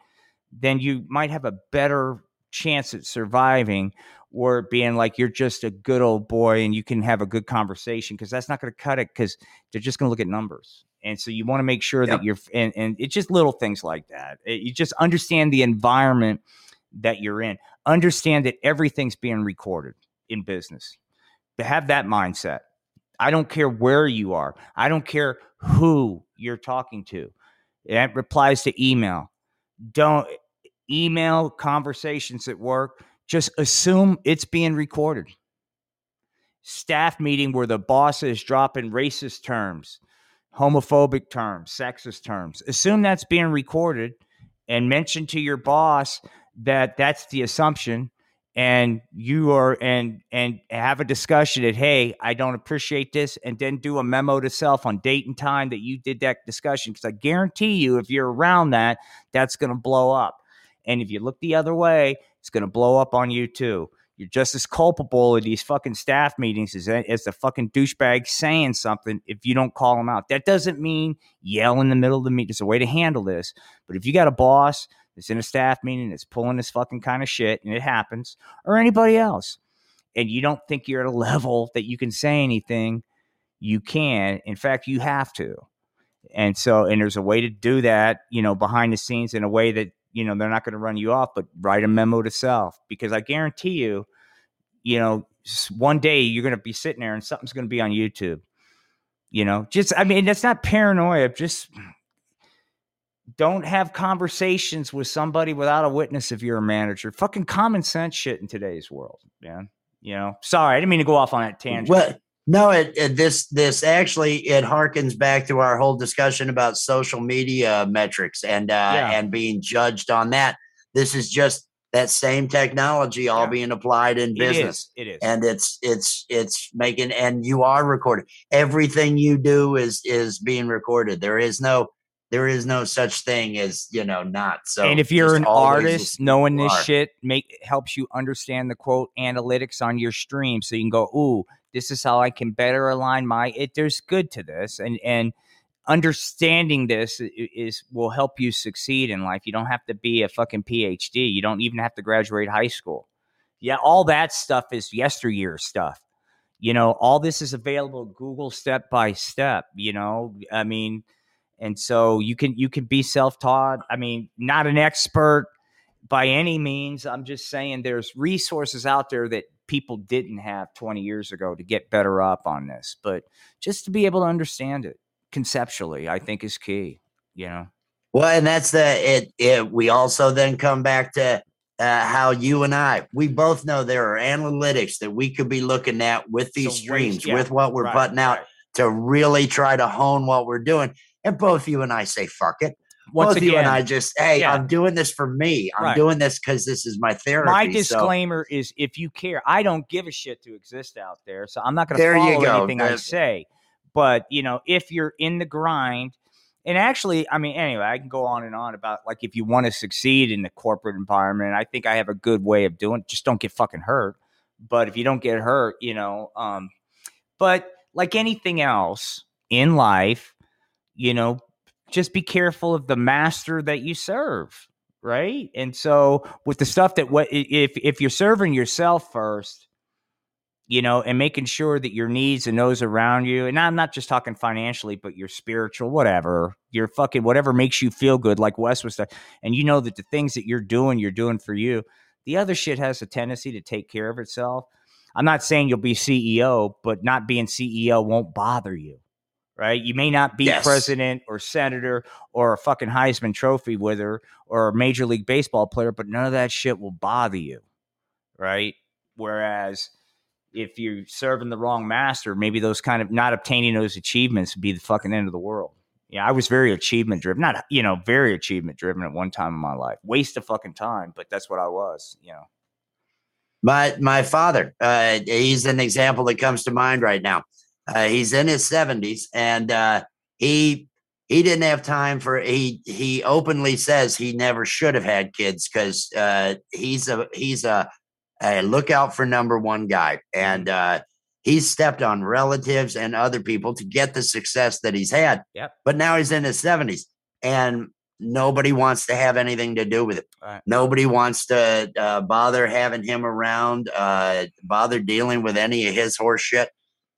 Then you might have a better chance at surviving or being like you're just a good old boy and you can have a good conversation because that's not going to cut it because they're just going to look at numbers and so you want to make sure yep. that you're and, and it's just little things like that. It, you just understand the environment that you're in. Understand that everything's being recorded in business. To have that mindset. I don't care where you are. I don't care who you're talking to. It replies to email. Don't email conversations at work just assume it's being recorded. Staff meeting where the boss is dropping racist terms homophobic terms, sexist terms. Assume that's being recorded and mention to your boss that that's the assumption and you are and and have a discussion that hey i don't appreciate this and then do a memo to self on date and time that you did that discussion. Because i guarantee you if you're around that that's going to blow up. And if you look the other way it's going to blow up on you too you're just as culpable in these fucking staff meetings as, as the fucking douchebag saying something if you don't call them out. That doesn't mean yell in the middle of the meeting. There's a way to handle this. But if you got a boss that's in a staff meeting that's pulling this fucking kind of shit, and it happens, or anybody else, and you don't think you're at a level that you can say anything, you can. In fact, you have to. And so, and there's a way to do that, you know, behind the scenes in a way that you know they're not going to run you off but write a memo to self because i guarantee you you know, one day you're going to be sitting there and something's going to be on YouTube. You know, just, I mean, that's not paranoia. Just don't have conversations with somebody without a witness if you're a manager. Fucking common sense shit in today's world, man. You know, sorry, I didn't mean to go off on that tangent. Well, no, it, it, this this actually it harkens back to our whole discussion about social media metrics and uh, yeah. and being judged on that. This is just that same technology all yeah. being applied in business. It is. it is. And it's it's it's making and you are recorded. Everything you do is is being recorded. There is no there is no such thing as, you know, not. So And if you're an artist, knowing this shit make helps you understand the quote analytics on your stream so you can go, "Ooh, this is how I can better align my it there's good to this." And and understanding this is will help you succeed in life. You don't have to be a fucking PhD. You don't even have to graduate high school. Yeah, all that stuff is yesteryear stuff. You know, all this is available Google step by step, you know? I mean, and so you can you can be self-taught. I mean, not an expert by any means. I'm just saying there's resources out there that people didn't have 20 years ago to get better up on this, but just to be able to understand it conceptually, I think is key. You know. Well, and that's the it. it we also then come back to uh, how you and I, we both know there are analytics that we could be looking at with these so streams, yeah. with what we're right, putting out right. to really try to hone what we're doing. And both you and I say, fuck it. Once again, you and I just, hey, yeah. I'm doing this for me. I'm right. doing this because this is my therapy. My disclaimer so. is if you care, I don't give a shit to exist out there. So I'm not going to follow anything I say But you know, if you're in the grind, and actually, I mean, anyway, I can go on and on about like if you want to succeed in the corporate environment, I think I have a good way of doing. It. Just don't get fucking hurt. But if you don't get hurt, you know, um, but like anything else in life, you know, just be careful of the master that you serve, right? And so with the stuff that what if if you're serving yourself first, you know, and making sure that your needs and those around you, and I'm not just talking financially, but your spiritual, whatever, your fucking whatever makes you feel good, like Wes was saying, and you know that the things that you're doing, you're doing for you. The other shit has a tendency to take care of itself. I'm not saying you'll be CEO, but not being CEO won't bother you, right? You may not be yes. president or senator or a fucking Heisman Trophy winner or a Major League Baseball player, but none of that shit will bother you, right? Whereas if you're serving the wrong master, maybe those kind of not obtaining those achievements would be the fucking end of the world. Yeah, I was very achievement driven, not you know very achievement driven at one time in my life. Waste of fucking time, but that's what I was. You know, my my father, uh, he's an example that comes to mind right now. Uh, he's in his seventies, and uh, he he didn't have time for he he openly says he never should have had kids because uh, he's a he's a a lookout for number one guy. And uh, he's stepped on relatives and other people to get the success that he's had. Yep. But now he's in his 70s and nobody wants to have anything to do with it. Right. Nobody wants to uh, bother having him around, uh, bother dealing with any of his horse shit.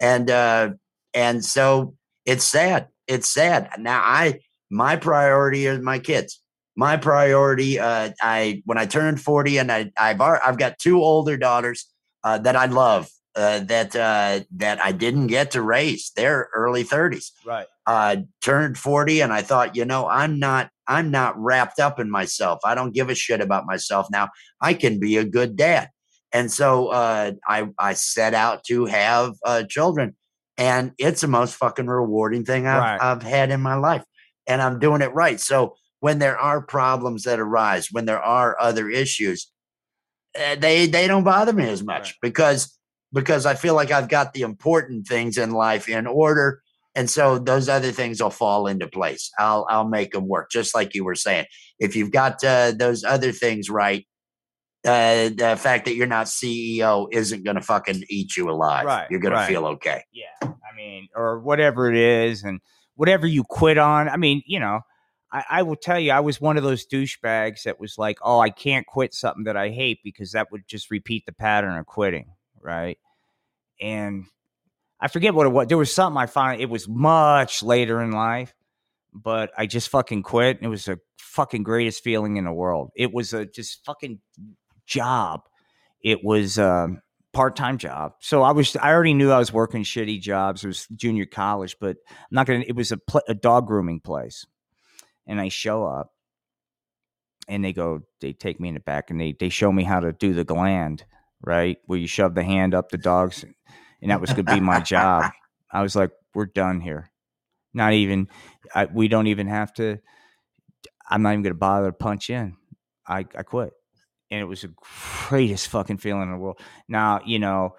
And, uh, and so it's sad. It's sad. Now I, my priority is my kids. My priority uh, i when i turned 40 and I, i've i've got two older daughters uh, that i love uh, that uh, that i didn't get to raise. They're early 30s right. Uh turned 40 and i thought you know i'm not i'm not wrapped up in myself. I don't give a shit about myself now. I can be a good dad and so uh, i i set out to have uh, children and it's the most fucking rewarding thing I've, right. I've had in my life and i'm doing it right so when there are problems that arise, when there are other issues, eh, they they don't bother me as much right. because because I feel like I've got the important things in life in order, and so those other things will fall into place. I'll I'll make them work, just like you were saying. If you've got uh, those other things right, uh, the fact that you're not CEO isn't going to fucking eat you alive. Right, you're going right. to feel okay. Yeah, I mean, or whatever it is, and whatever you quit on. I mean, you know I, I will tell you, I was one of those douchebags that was like, oh, I can't quit something that I hate because that would just repeat the pattern of quitting, right? And I forget what it was. There was something I found. It was much later in life, but I just fucking quit. It was the fucking greatest feeling in the world. It was a just fucking job. It was a um, part time job. So I was. I already knew I was working shitty jobs. It was junior college, but I'm not gonna. It was a, pl- a dog grooming place and I show up and they go, they take me in the back and they, they show me how to do the gland, right? Where you shove the hand up the dogs. And that was going to be my job. [laughs] I was like, we're done here. Not even, I, we don't even have to, I'm not even going to bother to punch in. I, I quit. And it was the greatest fucking feeling in the world. Now, you know,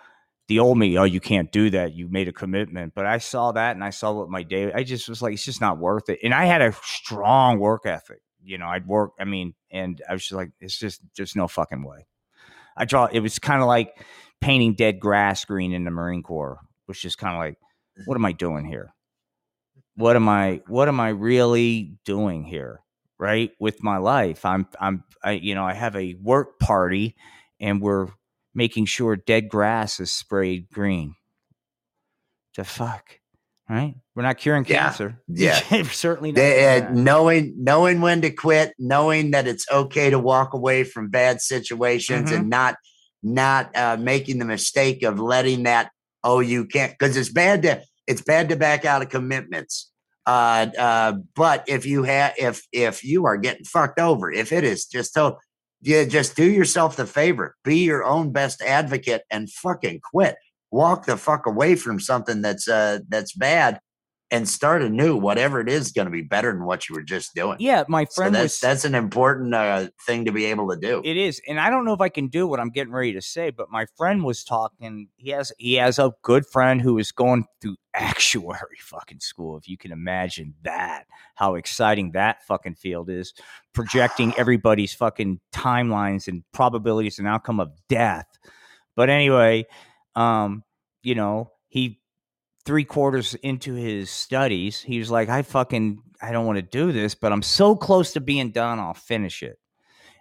the old me, oh, you can't do that. You made a commitment. But I saw that and I saw what my day, I just was like, it's just not worth it. And I had a strong work ethic. You know, I'd work, I mean, and I was just like, it's just, there's no fucking way. I draw, it was kind of like painting dead grass green in the Marine Corps, which just kind of like, mm-hmm. what am I doing here? What am I, what am I really doing here? Right. With my life. I'm, I'm, I, you know, I have a work party and we're, making sure dead grass is sprayed green. The fuck, right? We're not curing yeah. cancer. [laughs] Yeah, certainly not. They, uh, knowing knowing when to quit, knowing that it's okay to walk away from bad situations, mm-hmm. and not not uh, making the mistake of letting that. Oh, you can't because it's bad to it's bad to back out of commitments. Uh, uh, but if you have if if you are getting fucked over, if it is just total, you just do yourself the favor, be your own best advocate and fucking quit. Walk the fuck away from something that's uh that's bad and start anew. Whatever it is going to be better than what you were just doing. Yeah, my friend so that's, was, that's an important uh, thing to be able to do. It is, and I don't know if I can do what I'm getting ready to say, but my friend was talking. He has he has a good friend who is going through [laughs] actuary fucking school. If you can imagine that, how exciting that fucking field is, projecting [sighs] everybody's fucking timelines and probabilities and outcome of death. But anyway, um, you know, he three quarters into his studies, he was like, I fucking I don't want to do this, but I'm so close to being done, I'll finish it.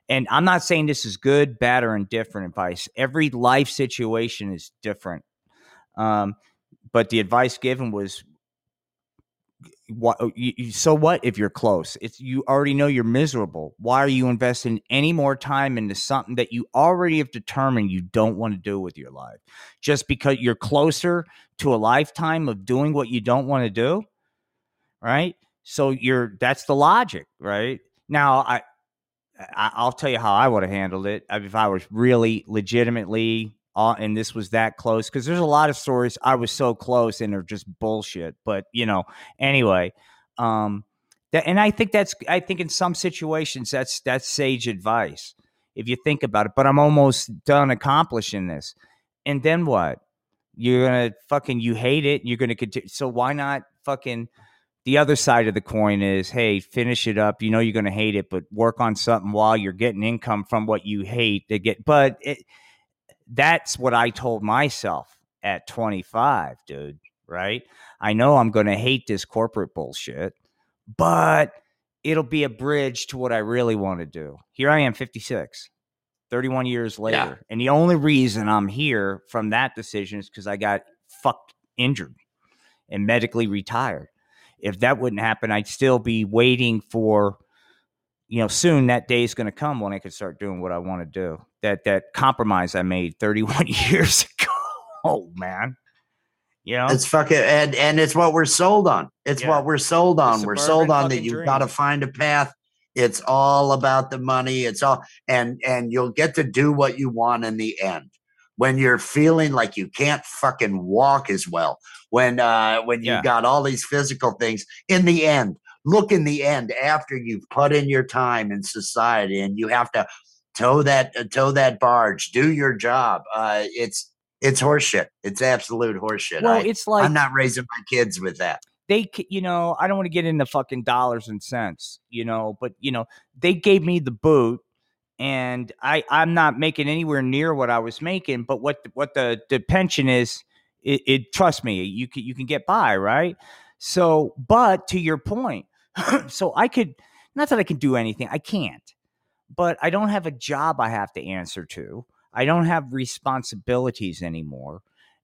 And I'm not saying this is good, bad, or indifferent advice. Every life situation is different. Um, but the advice given was what oh, so what if you're close? It's you already know you're miserable. Why are you investing any more time into something that you already have determined you don't want to do with your life? Just because you're closer to a lifetime of doing what you don't want to do right? So you're that's the logic right? Now i, I i'll tell you how i would have handled it. If i was really legitimately uh, and this was that close because there's a lot of stories I was so close and they're just bullshit. But you know, anyway, um, that and I think that's I think in some situations that's that's sage advice if you think about it. But I'm almost done accomplishing this, and then what? You're gonna fucking you hate it. You're gonna continue. So why not fucking? The other side of the coin is, hey, finish it up. You know you're going to hate it, but work on something while you're getting income from what you hate to get. But it, that's what I told myself at 25, dude. Right. I know I'm going to hate this corporate bullshit, but it'll be a bridge to what I really want to do. Here I am, 56, 31 years later. Yeah. And the only reason I'm here from that decision is because I got fucked injured and medically retired. If that wouldn't happen, I'd still be waiting for you know, soon that day is going to come when I can start doing what I want to do. That that compromise I made 31 [laughs] years ago. Oh man. You know? It's fucking and and it's what we're sold on. It's yeah. what we're sold on. We're sold on that you've got to find a path. It's all about the money. It's all and and you'll get to do what you want in the end. When you're feeling like you can't fucking walk as well, when uh when you yeah. got all these physical things, in the end, look in the end after you've put in your time in society and you have to tow that uh, tow that barge, do your job. Uh, it's it's horseshit. It's absolute horseshit. Well, I, it's like I'm not raising my kids with that. They, you know, I don't want to get into fucking dollars and cents, you know, but you know, they gave me the boot, and I, I'm not making anywhere near what I was making. But what, what the the pension is, it, it trust me, you can you can get by, right? So, but to your point, [clears throat] so I could, not that I can do anything, I can't, but I don't have a job I have to answer to. I don't have responsibilities anymore.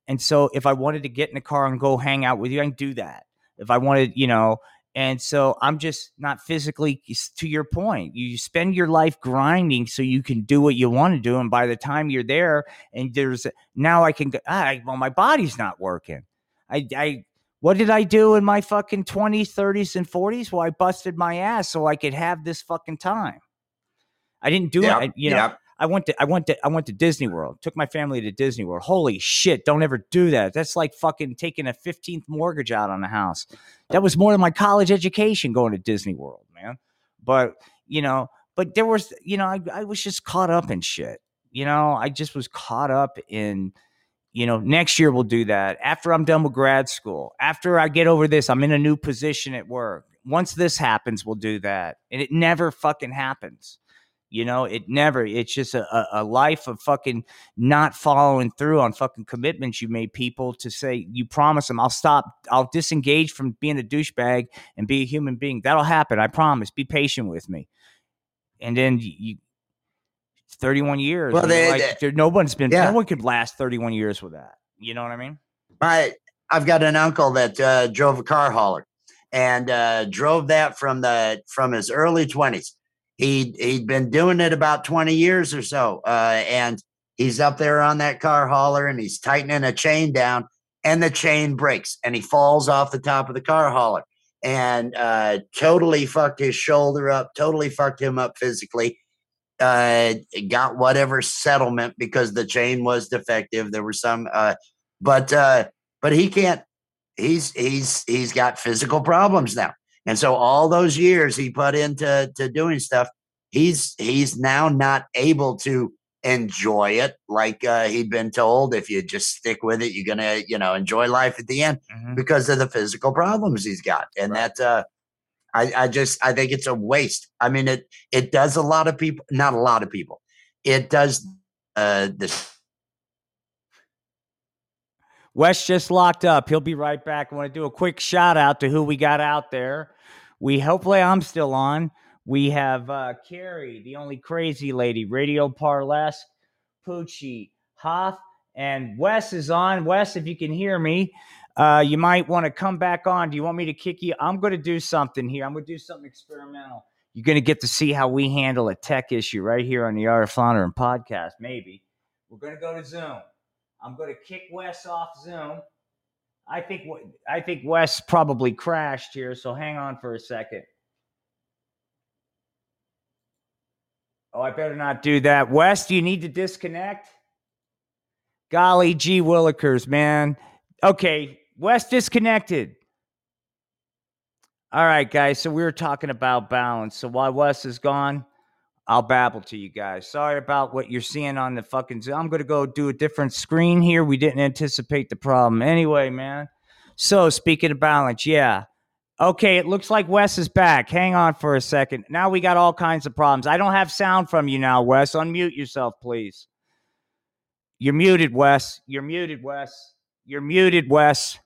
And so if I wanted to get in the car and go hang out with you, I can do that. If I wanted, you know, and so I'm just not physically to your point. You spend your life grinding so you can do what you want to do. And by the time you're there and there's now I can, ah, well, my body's not working. I, I what did I do in my fucking 20s, 30s, and 40s? Well, I busted my ass so I could have this fucking time. I didn't do yep, it. You know. I went to I went to I went to Disney World. Took my family to Disney World. Holy shit! Don't ever do that. That's like fucking taking a 15th mortgage out on a house. That was more than my college education going to Disney World, man. But you know, but there was you know I, I was just caught up in shit. You know, I just was caught up in you know, next year we'll do that. After I'm done with grad school, after I get over this, I'm in a new position at work. Once this happens, we'll do that. And it never fucking happens. You know, it never, it's just a, a life of fucking not following through on fucking commitments you made people to say, you promise them, I'll stop, I'll disengage from being a douchebag and be a human being. That'll happen. I promise. Be patient with me. And then you, 31 years. Well, they, like, there, no one's been, yeah. no one could last 31 years with that. You know what I mean? I, I've got an uncle that uh, drove a car hauler and uh, drove that from the from his early 20s. He he'd been doing it about 20 years or so, uh, and he's up there on that car hauler and he's tightening a chain down, and the chain breaks and he falls off the top of the car hauler and uh, totally fucked his shoulder up, totally fucked him up physically uh, got whatever settlement because the chain was defective. There were some, uh, but uh, but he can't. He's he's he's got physical problems now, and so all those years he put into to doing stuff, he's he's now not able to enjoy it like uh, he'd been told. If you just stick with it, you're gonna, you know, enjoy life at the end Mhm. because of the physical problems he's got, and Right. that uh, I, I just I think it's a waste. I mean, it it does a lot of people, not a lot of people. It does uh, this. Wes just locked up. He'll be right back. I want to do a quick shout out to who we got out there. We hopefully I'm still on. We have uh Carrie, the only crazy lady, Radio Parles, Poochie, Hoff, and Wes is on. Wes, if you can hear me, uh, you might want to come back on. Do you want me to kick you? I'm going to do something here. I'm going to do something experimental. You're going to get to see how we handle a tech issue right here on the Art of Floundering podcast. Maybe we're going to go to Zoom. I'm going to kick Wes off Zoom. I think I think Wes probably crashed here, so hang on for a second. Oh, I better not do that. Wes, do you need to disconnect? Golly gee willikers, man. Okay, Wes disconnected. All right, guys. So we were talking about balance. So while Wes is gone, I'll babble to you guys. Sorry about what you're seeing on the fucking Zoom. I'm going to go do a different screen here. We didn't anticipate the problem. Anyway, man. So speaking of balance, yeah. Okay, it looks like Wes is back. Hang on for a second. Now we got all kinds of problems. I don't have sound from you now, Wes. Unmute yourself, please. You're muted, Wes. You're muted, Wes. You're muted, Wes.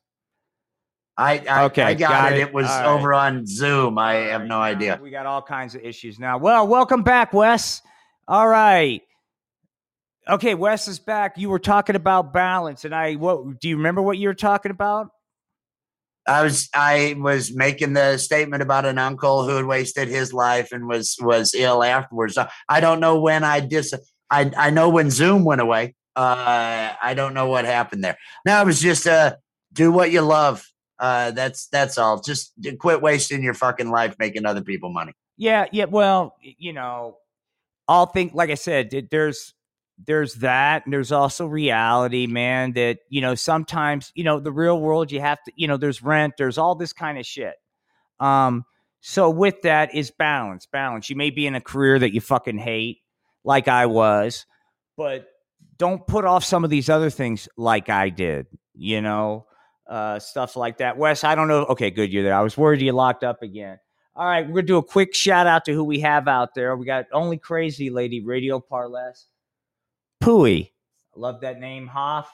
I I, Okay, I got, got it. it. It was All right. over on Zoom. I have All no idea. We got all kinds of issues now. Well, welcome back, Wes. All right. Okay, Wes is back. You were talking about balance, and I what do you remember what you were talking about? I was I was making the statement about an uncle who had wasted his life and was was ill afterwards. I don't know when I dis I I know when Zoom went away. Uh I don't know what happened there. Now it was just uh do what you love. Uh that's that's all. Just d- quit wasting your fucking life making other people money. Yeah, yeah. Well, you know, I'll think like I said, there's there's that, and there's also reality, man. That you know, sometimes you know the real world. You have to, you know, there's rent, there's all this kind of shit. Um, so with that is balance. Balance. You may be in a career that you fucking hate, like I was, but don't put off some of these other things like I did. You know, uh, stuff like that. Wes, I don't know. Okay, good, you're there. I was worried you locked up again. All right, we're gonna do a quick shout out to who we have out there. We got only crazy lady, Radio Parles, Pooey. I love that name, Hoff,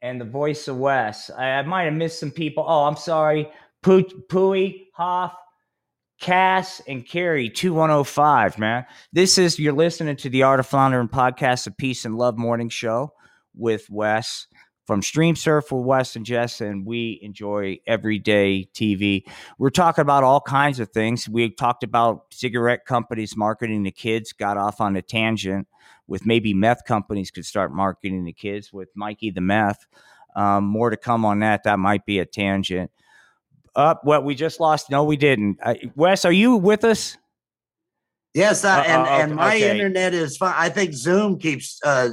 and the voice of Wes. I, I might have missed some people. Oh, I'm sorry, Poo- Pooey, Hoff, Cass, and Carrie, 2105, man. This is, you're listening to the Art of Floundering podcast, a peace and love morning show with Wes from Stream Surf with Wes and Jess, and we enjoy everyday TV. We're talking about all kinds of things. We talked about cigarette companies marketing to kids, got off on a tangent with maybe meth companies could start marketing to kids with Mikey the meth. Um, more to come on that. That might be a tangent. Up, what we just lost? No, we didn't. Uh, Wes, are you with us? Yes, I, Uh, and uh, and my okay. internet is fine. I think Zoom keeps uh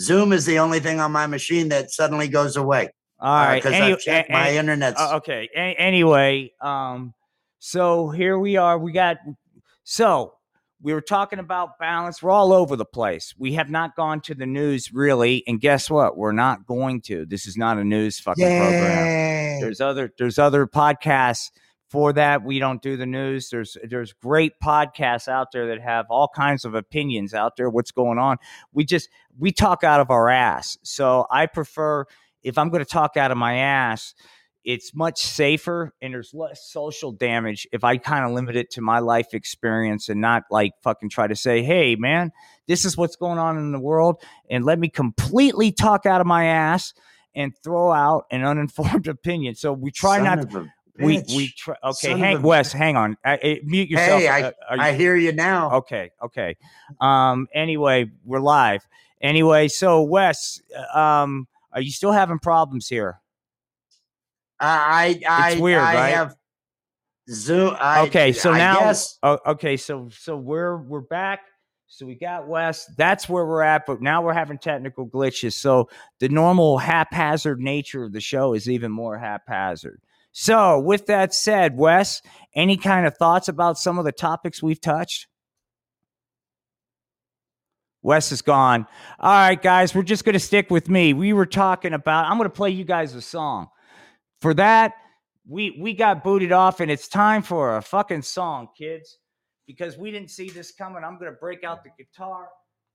Zoom is the only thing on my machine that suddenly goes away. All right. because Any- I've checked a- my internet. Uh, okay. A- anyway, um, so here we are. We got so we were talking about balance. We're all over the place. We have not gone to the news really, and guess what? We're not going to. This is not a news fucking program. There's other there's other podcasts for that. We don't do the news. There's there's great podcasts out there that have all kinds of opinions out there. What's going on? We just we talk out of our ass. So I prefer if I'm going to talk out of my ass, it's much safer and there's less social damage if I kind of limit it to my life experience and not like fucking try to say, hey man, this is what's going on in the world, and let me completely talk out of my ass and throw out an uninformed [laughs] opinion. So we try Son not. a We we try. Okay, Son of hang Wes, hang on. Uh, uh, mute yourself. Hey, I- Uh, you- I hear you now. okay, okay. Um. Anyway, we're live. Anyway, so Wes, uh, um, are you still having problems here? I I It's weird, I right? have Zoom. I, Okay, so I now- guess okay. So so we're we're back. So we got Wes. That's where we're at. But now we're having technical glitches. So the normal haphazard nature of the show is even more haphazard. So with that said, Wes, any kind of thoughts about some of the topics we've touched? Wes is gone. All right, guys, we're just going to stick with me. We were talking about, I'm going to play you guys a song. For that, we we got booted off, and it's time for a fucking song, kids, because we didn't see this coming. I'm going to break out the guitar,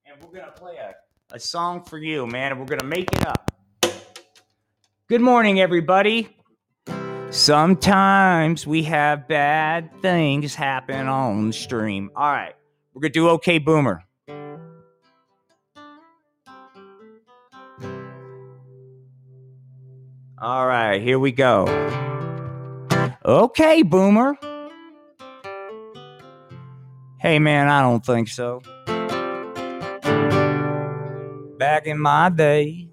and we're going to play a, a song for you, man, and we're going to make it up. Good morning, everybody. Sometimes we have bad things happen on stream. All right, we're to do OK Boomer. All right, here we go. Okay, boomer. Hey, man, I don't think so. Back in my day,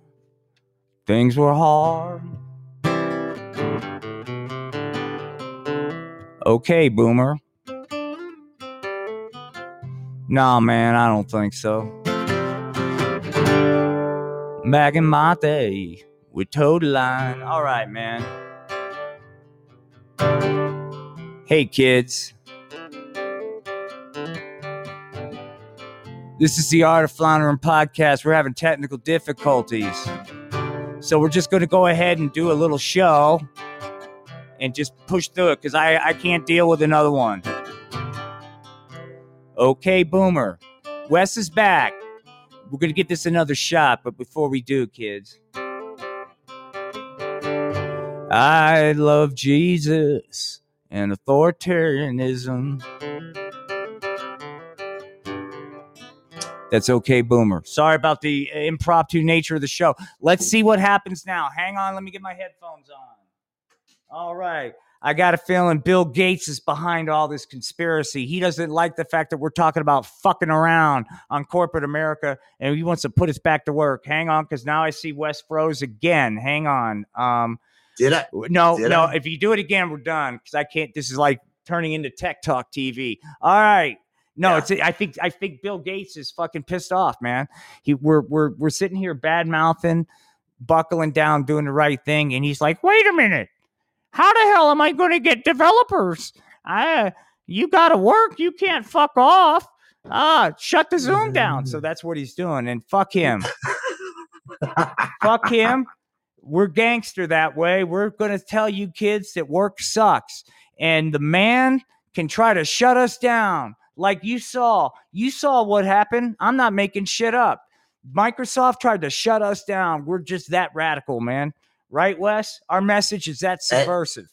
things were hard. Okay, boomer. Nah, man, I don't think so. Back in my day, with Toad Line. All right, man. Hey, kids. This is the Art of Floundering podcast. We're having technical difficulties. So we're just going to go ahead and do a little show and just push through it because I, I can't deal with another one. Okay, Boomer. Wes is back. We're going to get this another shot, but before we do, kids. I love Jesus and authoritarianism. That's okay, Boomer. Sorry about the impromptu nature of the show. Let's see what happens now. Hang on, let me get my headphones on. All right. I got a feeling Bill Gates is behind all this conspiracy. He doesn't like the fact that we're talking about fucking around on corporate America and he wants to put us back to work. Hang on, because now I see Wes froze again. Hang on. Um, Did I? no, Did no. I? If you do it again, we're done because I can't. This is like turning into Tech Talk TV. All right. No, Yeah. it's. I think. I think Bill Gates is fucking pissed off, man. He. We're. We're. We're sitting here bad mouthing, buckling down, doing the right thing, and he's like, "Wait a minute. How the hell am I going to get developers? I. You got to work. You can't fuck off. Ah, shut the Zoom down." So that's what he's doing, and fuck him. [laughs] fuck him. We're gangster that way. We're going to tell you kids that work sucks. And the man can try to shut us down. Like you saw, you saw what happened. I'm not making shit up. Microsoft tried to shut us down. We're just that radical, man. Right, Wes? Our message is that subversive.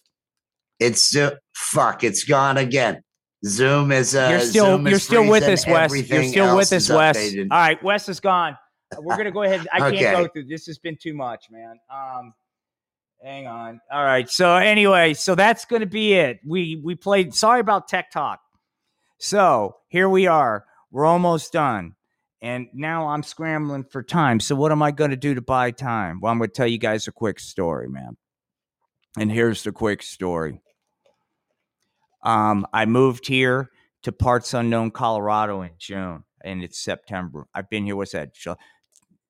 It's uh, fuck. It's gone again. Zoom is. Uh, you're still Zoom you're still with us, Wes. You're still with us, Wes. updated. All right, Wes is gone. We're gonna go ahead. I Okay. can't go through. This has been too much, man. Um, hang on. All right. So anyway, so that's gonna be it. We we played. Sorry about tech talk. So here we are. We're almost done. And now I'm scrambling for time. So what am I going to do to buy time? Well, I'm going to tell you guys a quick story, man. And here's the quick story. Um, I moved here to parts unknown Colorado in June, and it's September. I've been here. What's that? July,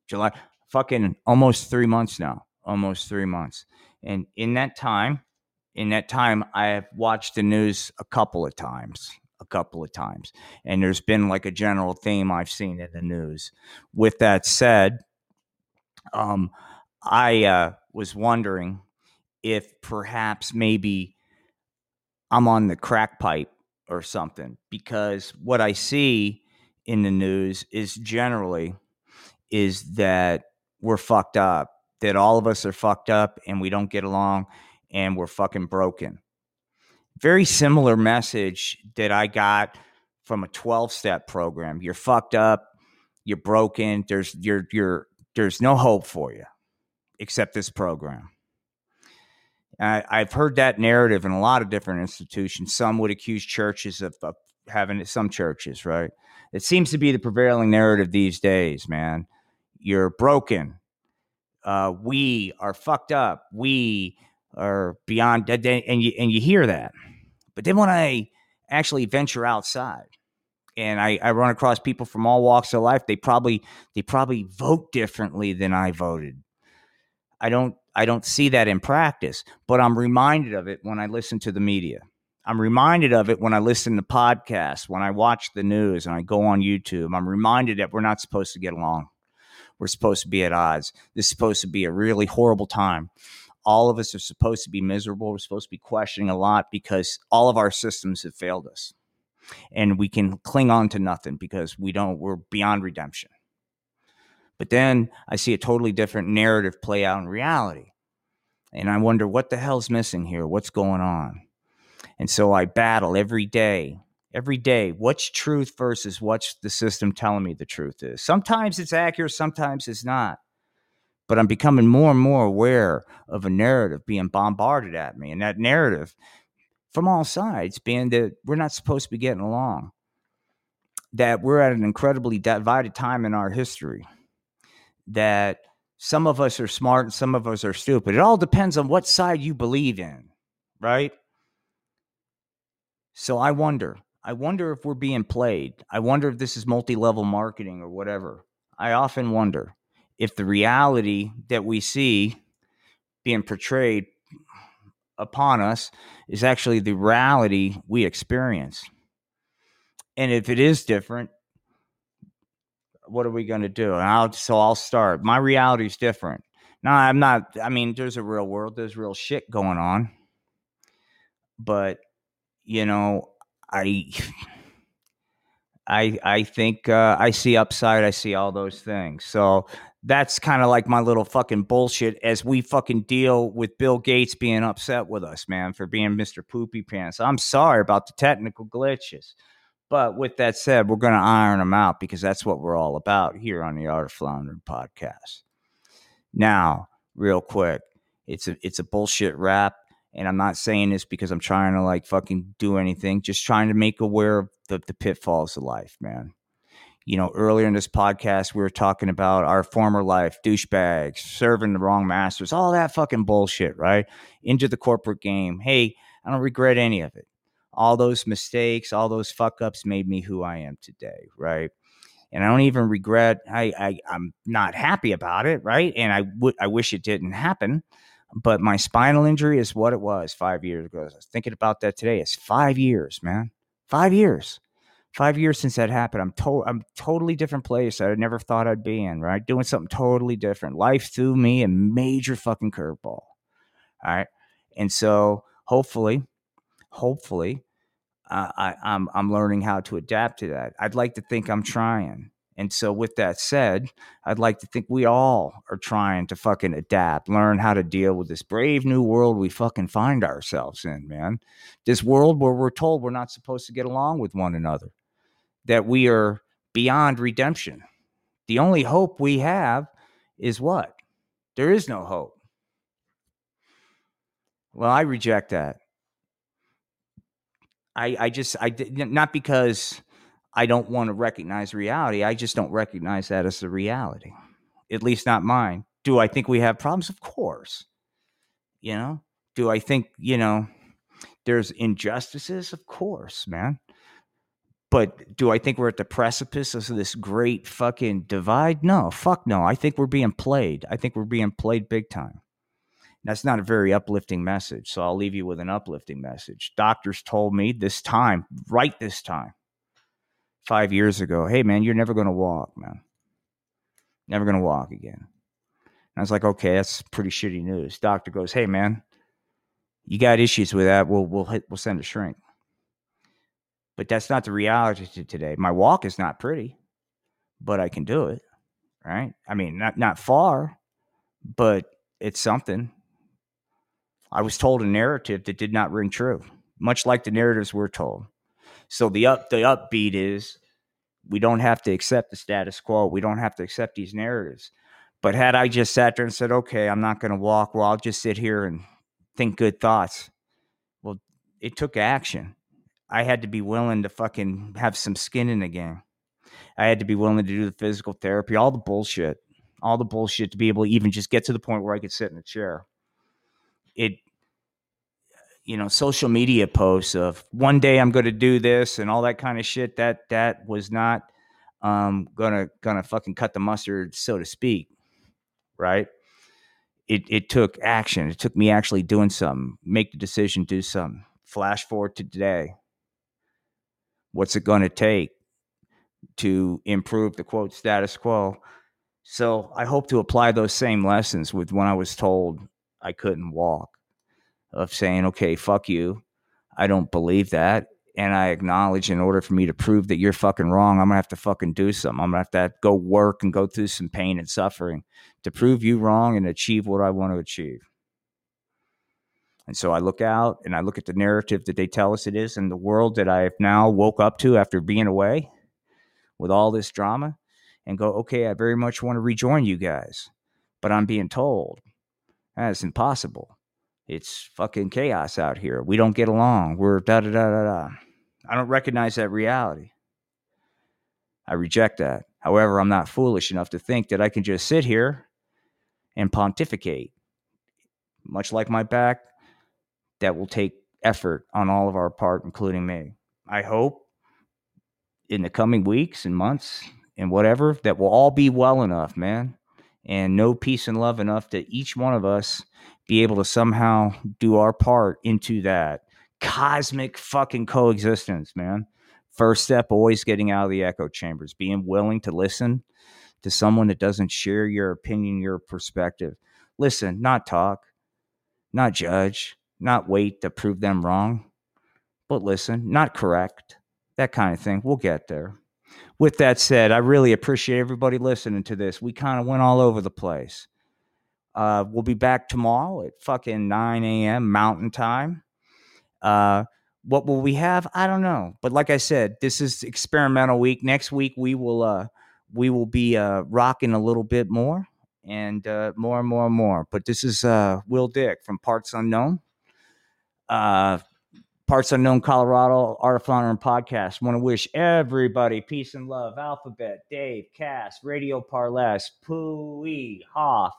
July fucking almost three months now. Almost three months. And in that time, in that time, I have watched the news a couple of times. Couple of times. And there's been like a general theme I've seen in the news. With that said, um, I uh, was wondering if perhaps maybe I'm on the crack pipe or something because what I see in the news is generally is that we're fucked up, that all of us are fucked up and we don't get along and we're fucking broken. Very similar message that I got from a 12 step program. You're fucked up, you're broken, there's you're you're there's no hope for you except this program. I, I've heard that narrative in a lot of different institutions. Some would accuse churches of, of having some churches, right? It seems to be the prevailing narrative these days, man. You're broken. Uh, we are fucked up. We are beyond and you and you hear that. But then when I actually venture outside, and I, I run across people from all walks of life, they probably they probably vote differently than I voted. I don't I don't see that in practice, but I'm reminded of it when I listen to the media. I'm reminded of it when I listen to podcasts, when I watch the news, and I go on YouTube. I'm reminded that we're not supposed to get along. We're supposed to be at odds. This is supposed to be a really horrible time. All of us are supposed to be miserable. We're supposed to be questioning a lot because all of our systems have failed us. And we can cling on to nothing because we don't, we're beyond redemption. But then I see a totally different narrative play out in reality. And I wonder what the hell's missing here? What's going on? And so I battle every day, every day. What's truth versus what's the system telling me the truth is? Sometimes it's accurate, sometimes it's not. But I'm becoming more and more aware of a narrative being bombarded at me. And that narrative from all sides being that we're not supposed to be getting along, that we're at an incredibly divided time in our history, that some of us are smart and some of us are stupid. It all depends on what side you believe in, right? So I wonder, I wonder if we're being played. I wonder if this is multi level marketing or whatever. I often wonder if the reality that we see being portrayed upon us is actually the reality we experience. And if it is different, what are we going to do? And I'll, so I'll start. My reality is different. No, I'm not. I mean, there's a real world, there's real shit going on. But you know, I I I think uh, I see upside. I see all those things. So that's kind of like my little fucking bullshit as we fucking deal with Bill Gates being upset with us, man, for being Mr. Poopy Pants. I'm sorry about the technical glitches. But with that said, we're going to iron them out because that's what we're all about here on the Art of Floundering podcast. Now, real quick, it's a it's a bullshit rap. And I'm not saying this because I'm trying to like fucking do anything, just trying to make aware of the, the pitfalls of life, man. You know, earlier in this podcast, we were talking about our former life, douchebags, serving the wrong masters, all that fucking bullshit, right? Into the corporate game. Hey, I don't regret any of it. All those mistakes, all those fuck ups made me who I am today, right? and I don't even regret. I, I I'm not happy about it, right? And I would I wish it didn't happen, but my spinal injury is what it was five years ago. I was thinking about that today. It's five years, man. Five years. Five years since that happened. I'm to- I'm totally different place I never thought I'd be in, right? Doing something totally different. Life threw me a major fucking curveball. All right. And so hopefully, hopefully, uh, I, I'm I'm learning how to adapt to that. I'd like to think I'm trying. And so, with that said, I'd like to think we all are trying to fucking adapt, learn how to deal with this brave new world we fucking find ourselves in, man. This world where we're told we're not supposed to get along with one another, that we are beyond redemption. The only hope we have is what? There is no hope. Well, I reject that. I, I just, I not because I don't want to recognize reality. I just don't recognize that as a reality, at least not mine. Do I think we have problems? Of course. You know, do I think, you know, there's injustices? Of course, man. But do I think we're at the precipice of this great fucking divide? No, fuck no. I think we're being played. I think we're being played big time. That's not a very uplifting message. So I'll leave you with an uplifting message. Doctors told me this time, right this time, five years ago, hey man, you're never going to walk, man. Never going to walk again. And I was like, okay, that's pretty shitty news. Doctor goes, hey man, you got issues with that. We'll we'll hit, we'll send a shrink. But that's not the reality to today. My walk is not pretty, but I can do it. Right? I mean, not not far, but it's something. I was told a narrative that did not ring true, much like the narratives we're told. So the up the upbeat is we don't have to accept the status quo. We don't have to accept these narratives. But had I just sat there and said, okay, I'm not going to walk, well, I'll just sit here and think good thoughts. Well, it took action. I had to be willing to fucking have some skin in the game. I had to be willing to do the physical therapy, all the bullshit, all the bullshit to be able to even just get to the point where I could sit in a chair. It you know social media posts of one day i'm going to do this and all that kind of shit that that was not um gonna gonna fucking cut the mustard so to speak right it it took action it took me actually doing something make the decision do something flash forward to today. What's it going to take to improve the quote status quo? So I hope to apply those same lessons with when I was told I couldn't walk, of saying, okay, fuck you. I don't believe that. And I acknowledge in order for me to prove that you're fucking wrong, I'm gonna have to fucking do something. I'm gonna have to go work and go through some pain and suffering to prove you wrong and achieve what I want to achieve. And so I look out and I look at the narrative that they tell us it is and the world that I've now woke up to after being away with all this drama and go, okay, I very much want to rejoin you guys. But I'm being told that's impossible. It's fucking chaos out here. We don't get along. We're da da da da da. I don't recognize that reality. I reject that. However, I'm not foolish enough to think that I can just sit here and pontificate. Much like my back that will take effort on all of our part, including me. I hope in the coming weeks and months and whatever that will all be well enough, man, and know peace and love enough that each one of us be able to somehow do our part into that cosmic fucking coexistence, man. First step, always getting out of the echo chambers, being willing to listen to someone that doesn't share your opinion, your perspective. Listen, not talk, not judge, not wait to prove them wrong, but listen, not correct, that kind of thing. We'll get there. With that said, I really appreciate everybody listening to this. We kind of went all over the place. Uh, we'll be back tomorrow at fucking 9 a.m. Mountain Time. Uh, what will we have? I don't know. But like I said, this is experimental week. Next week we will uh, we will be uh, rocking a little bit more and uh, more and more and more. But this is uh, Will Dick from Parts Unknown uh, Parts Unknown Colorado Art of Floundering podcast. Want to wish everybody peace and love. Alphabet, Dave, Cass, Radio Parless, Pooey, Hoff,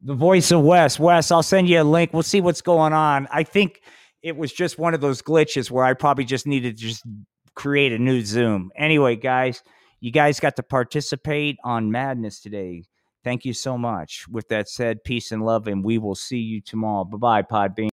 the voice of Wes. Wes, I'll send you a link. We'll see what's going on. I think it was just one of those glitches where I probably just needed to just create a new Zoom. Anyway, guys, you guys got to participate on Madness today. Thank you so much. With that said, peace and love, and we will see you tomorrow. Bye bye, Podbean.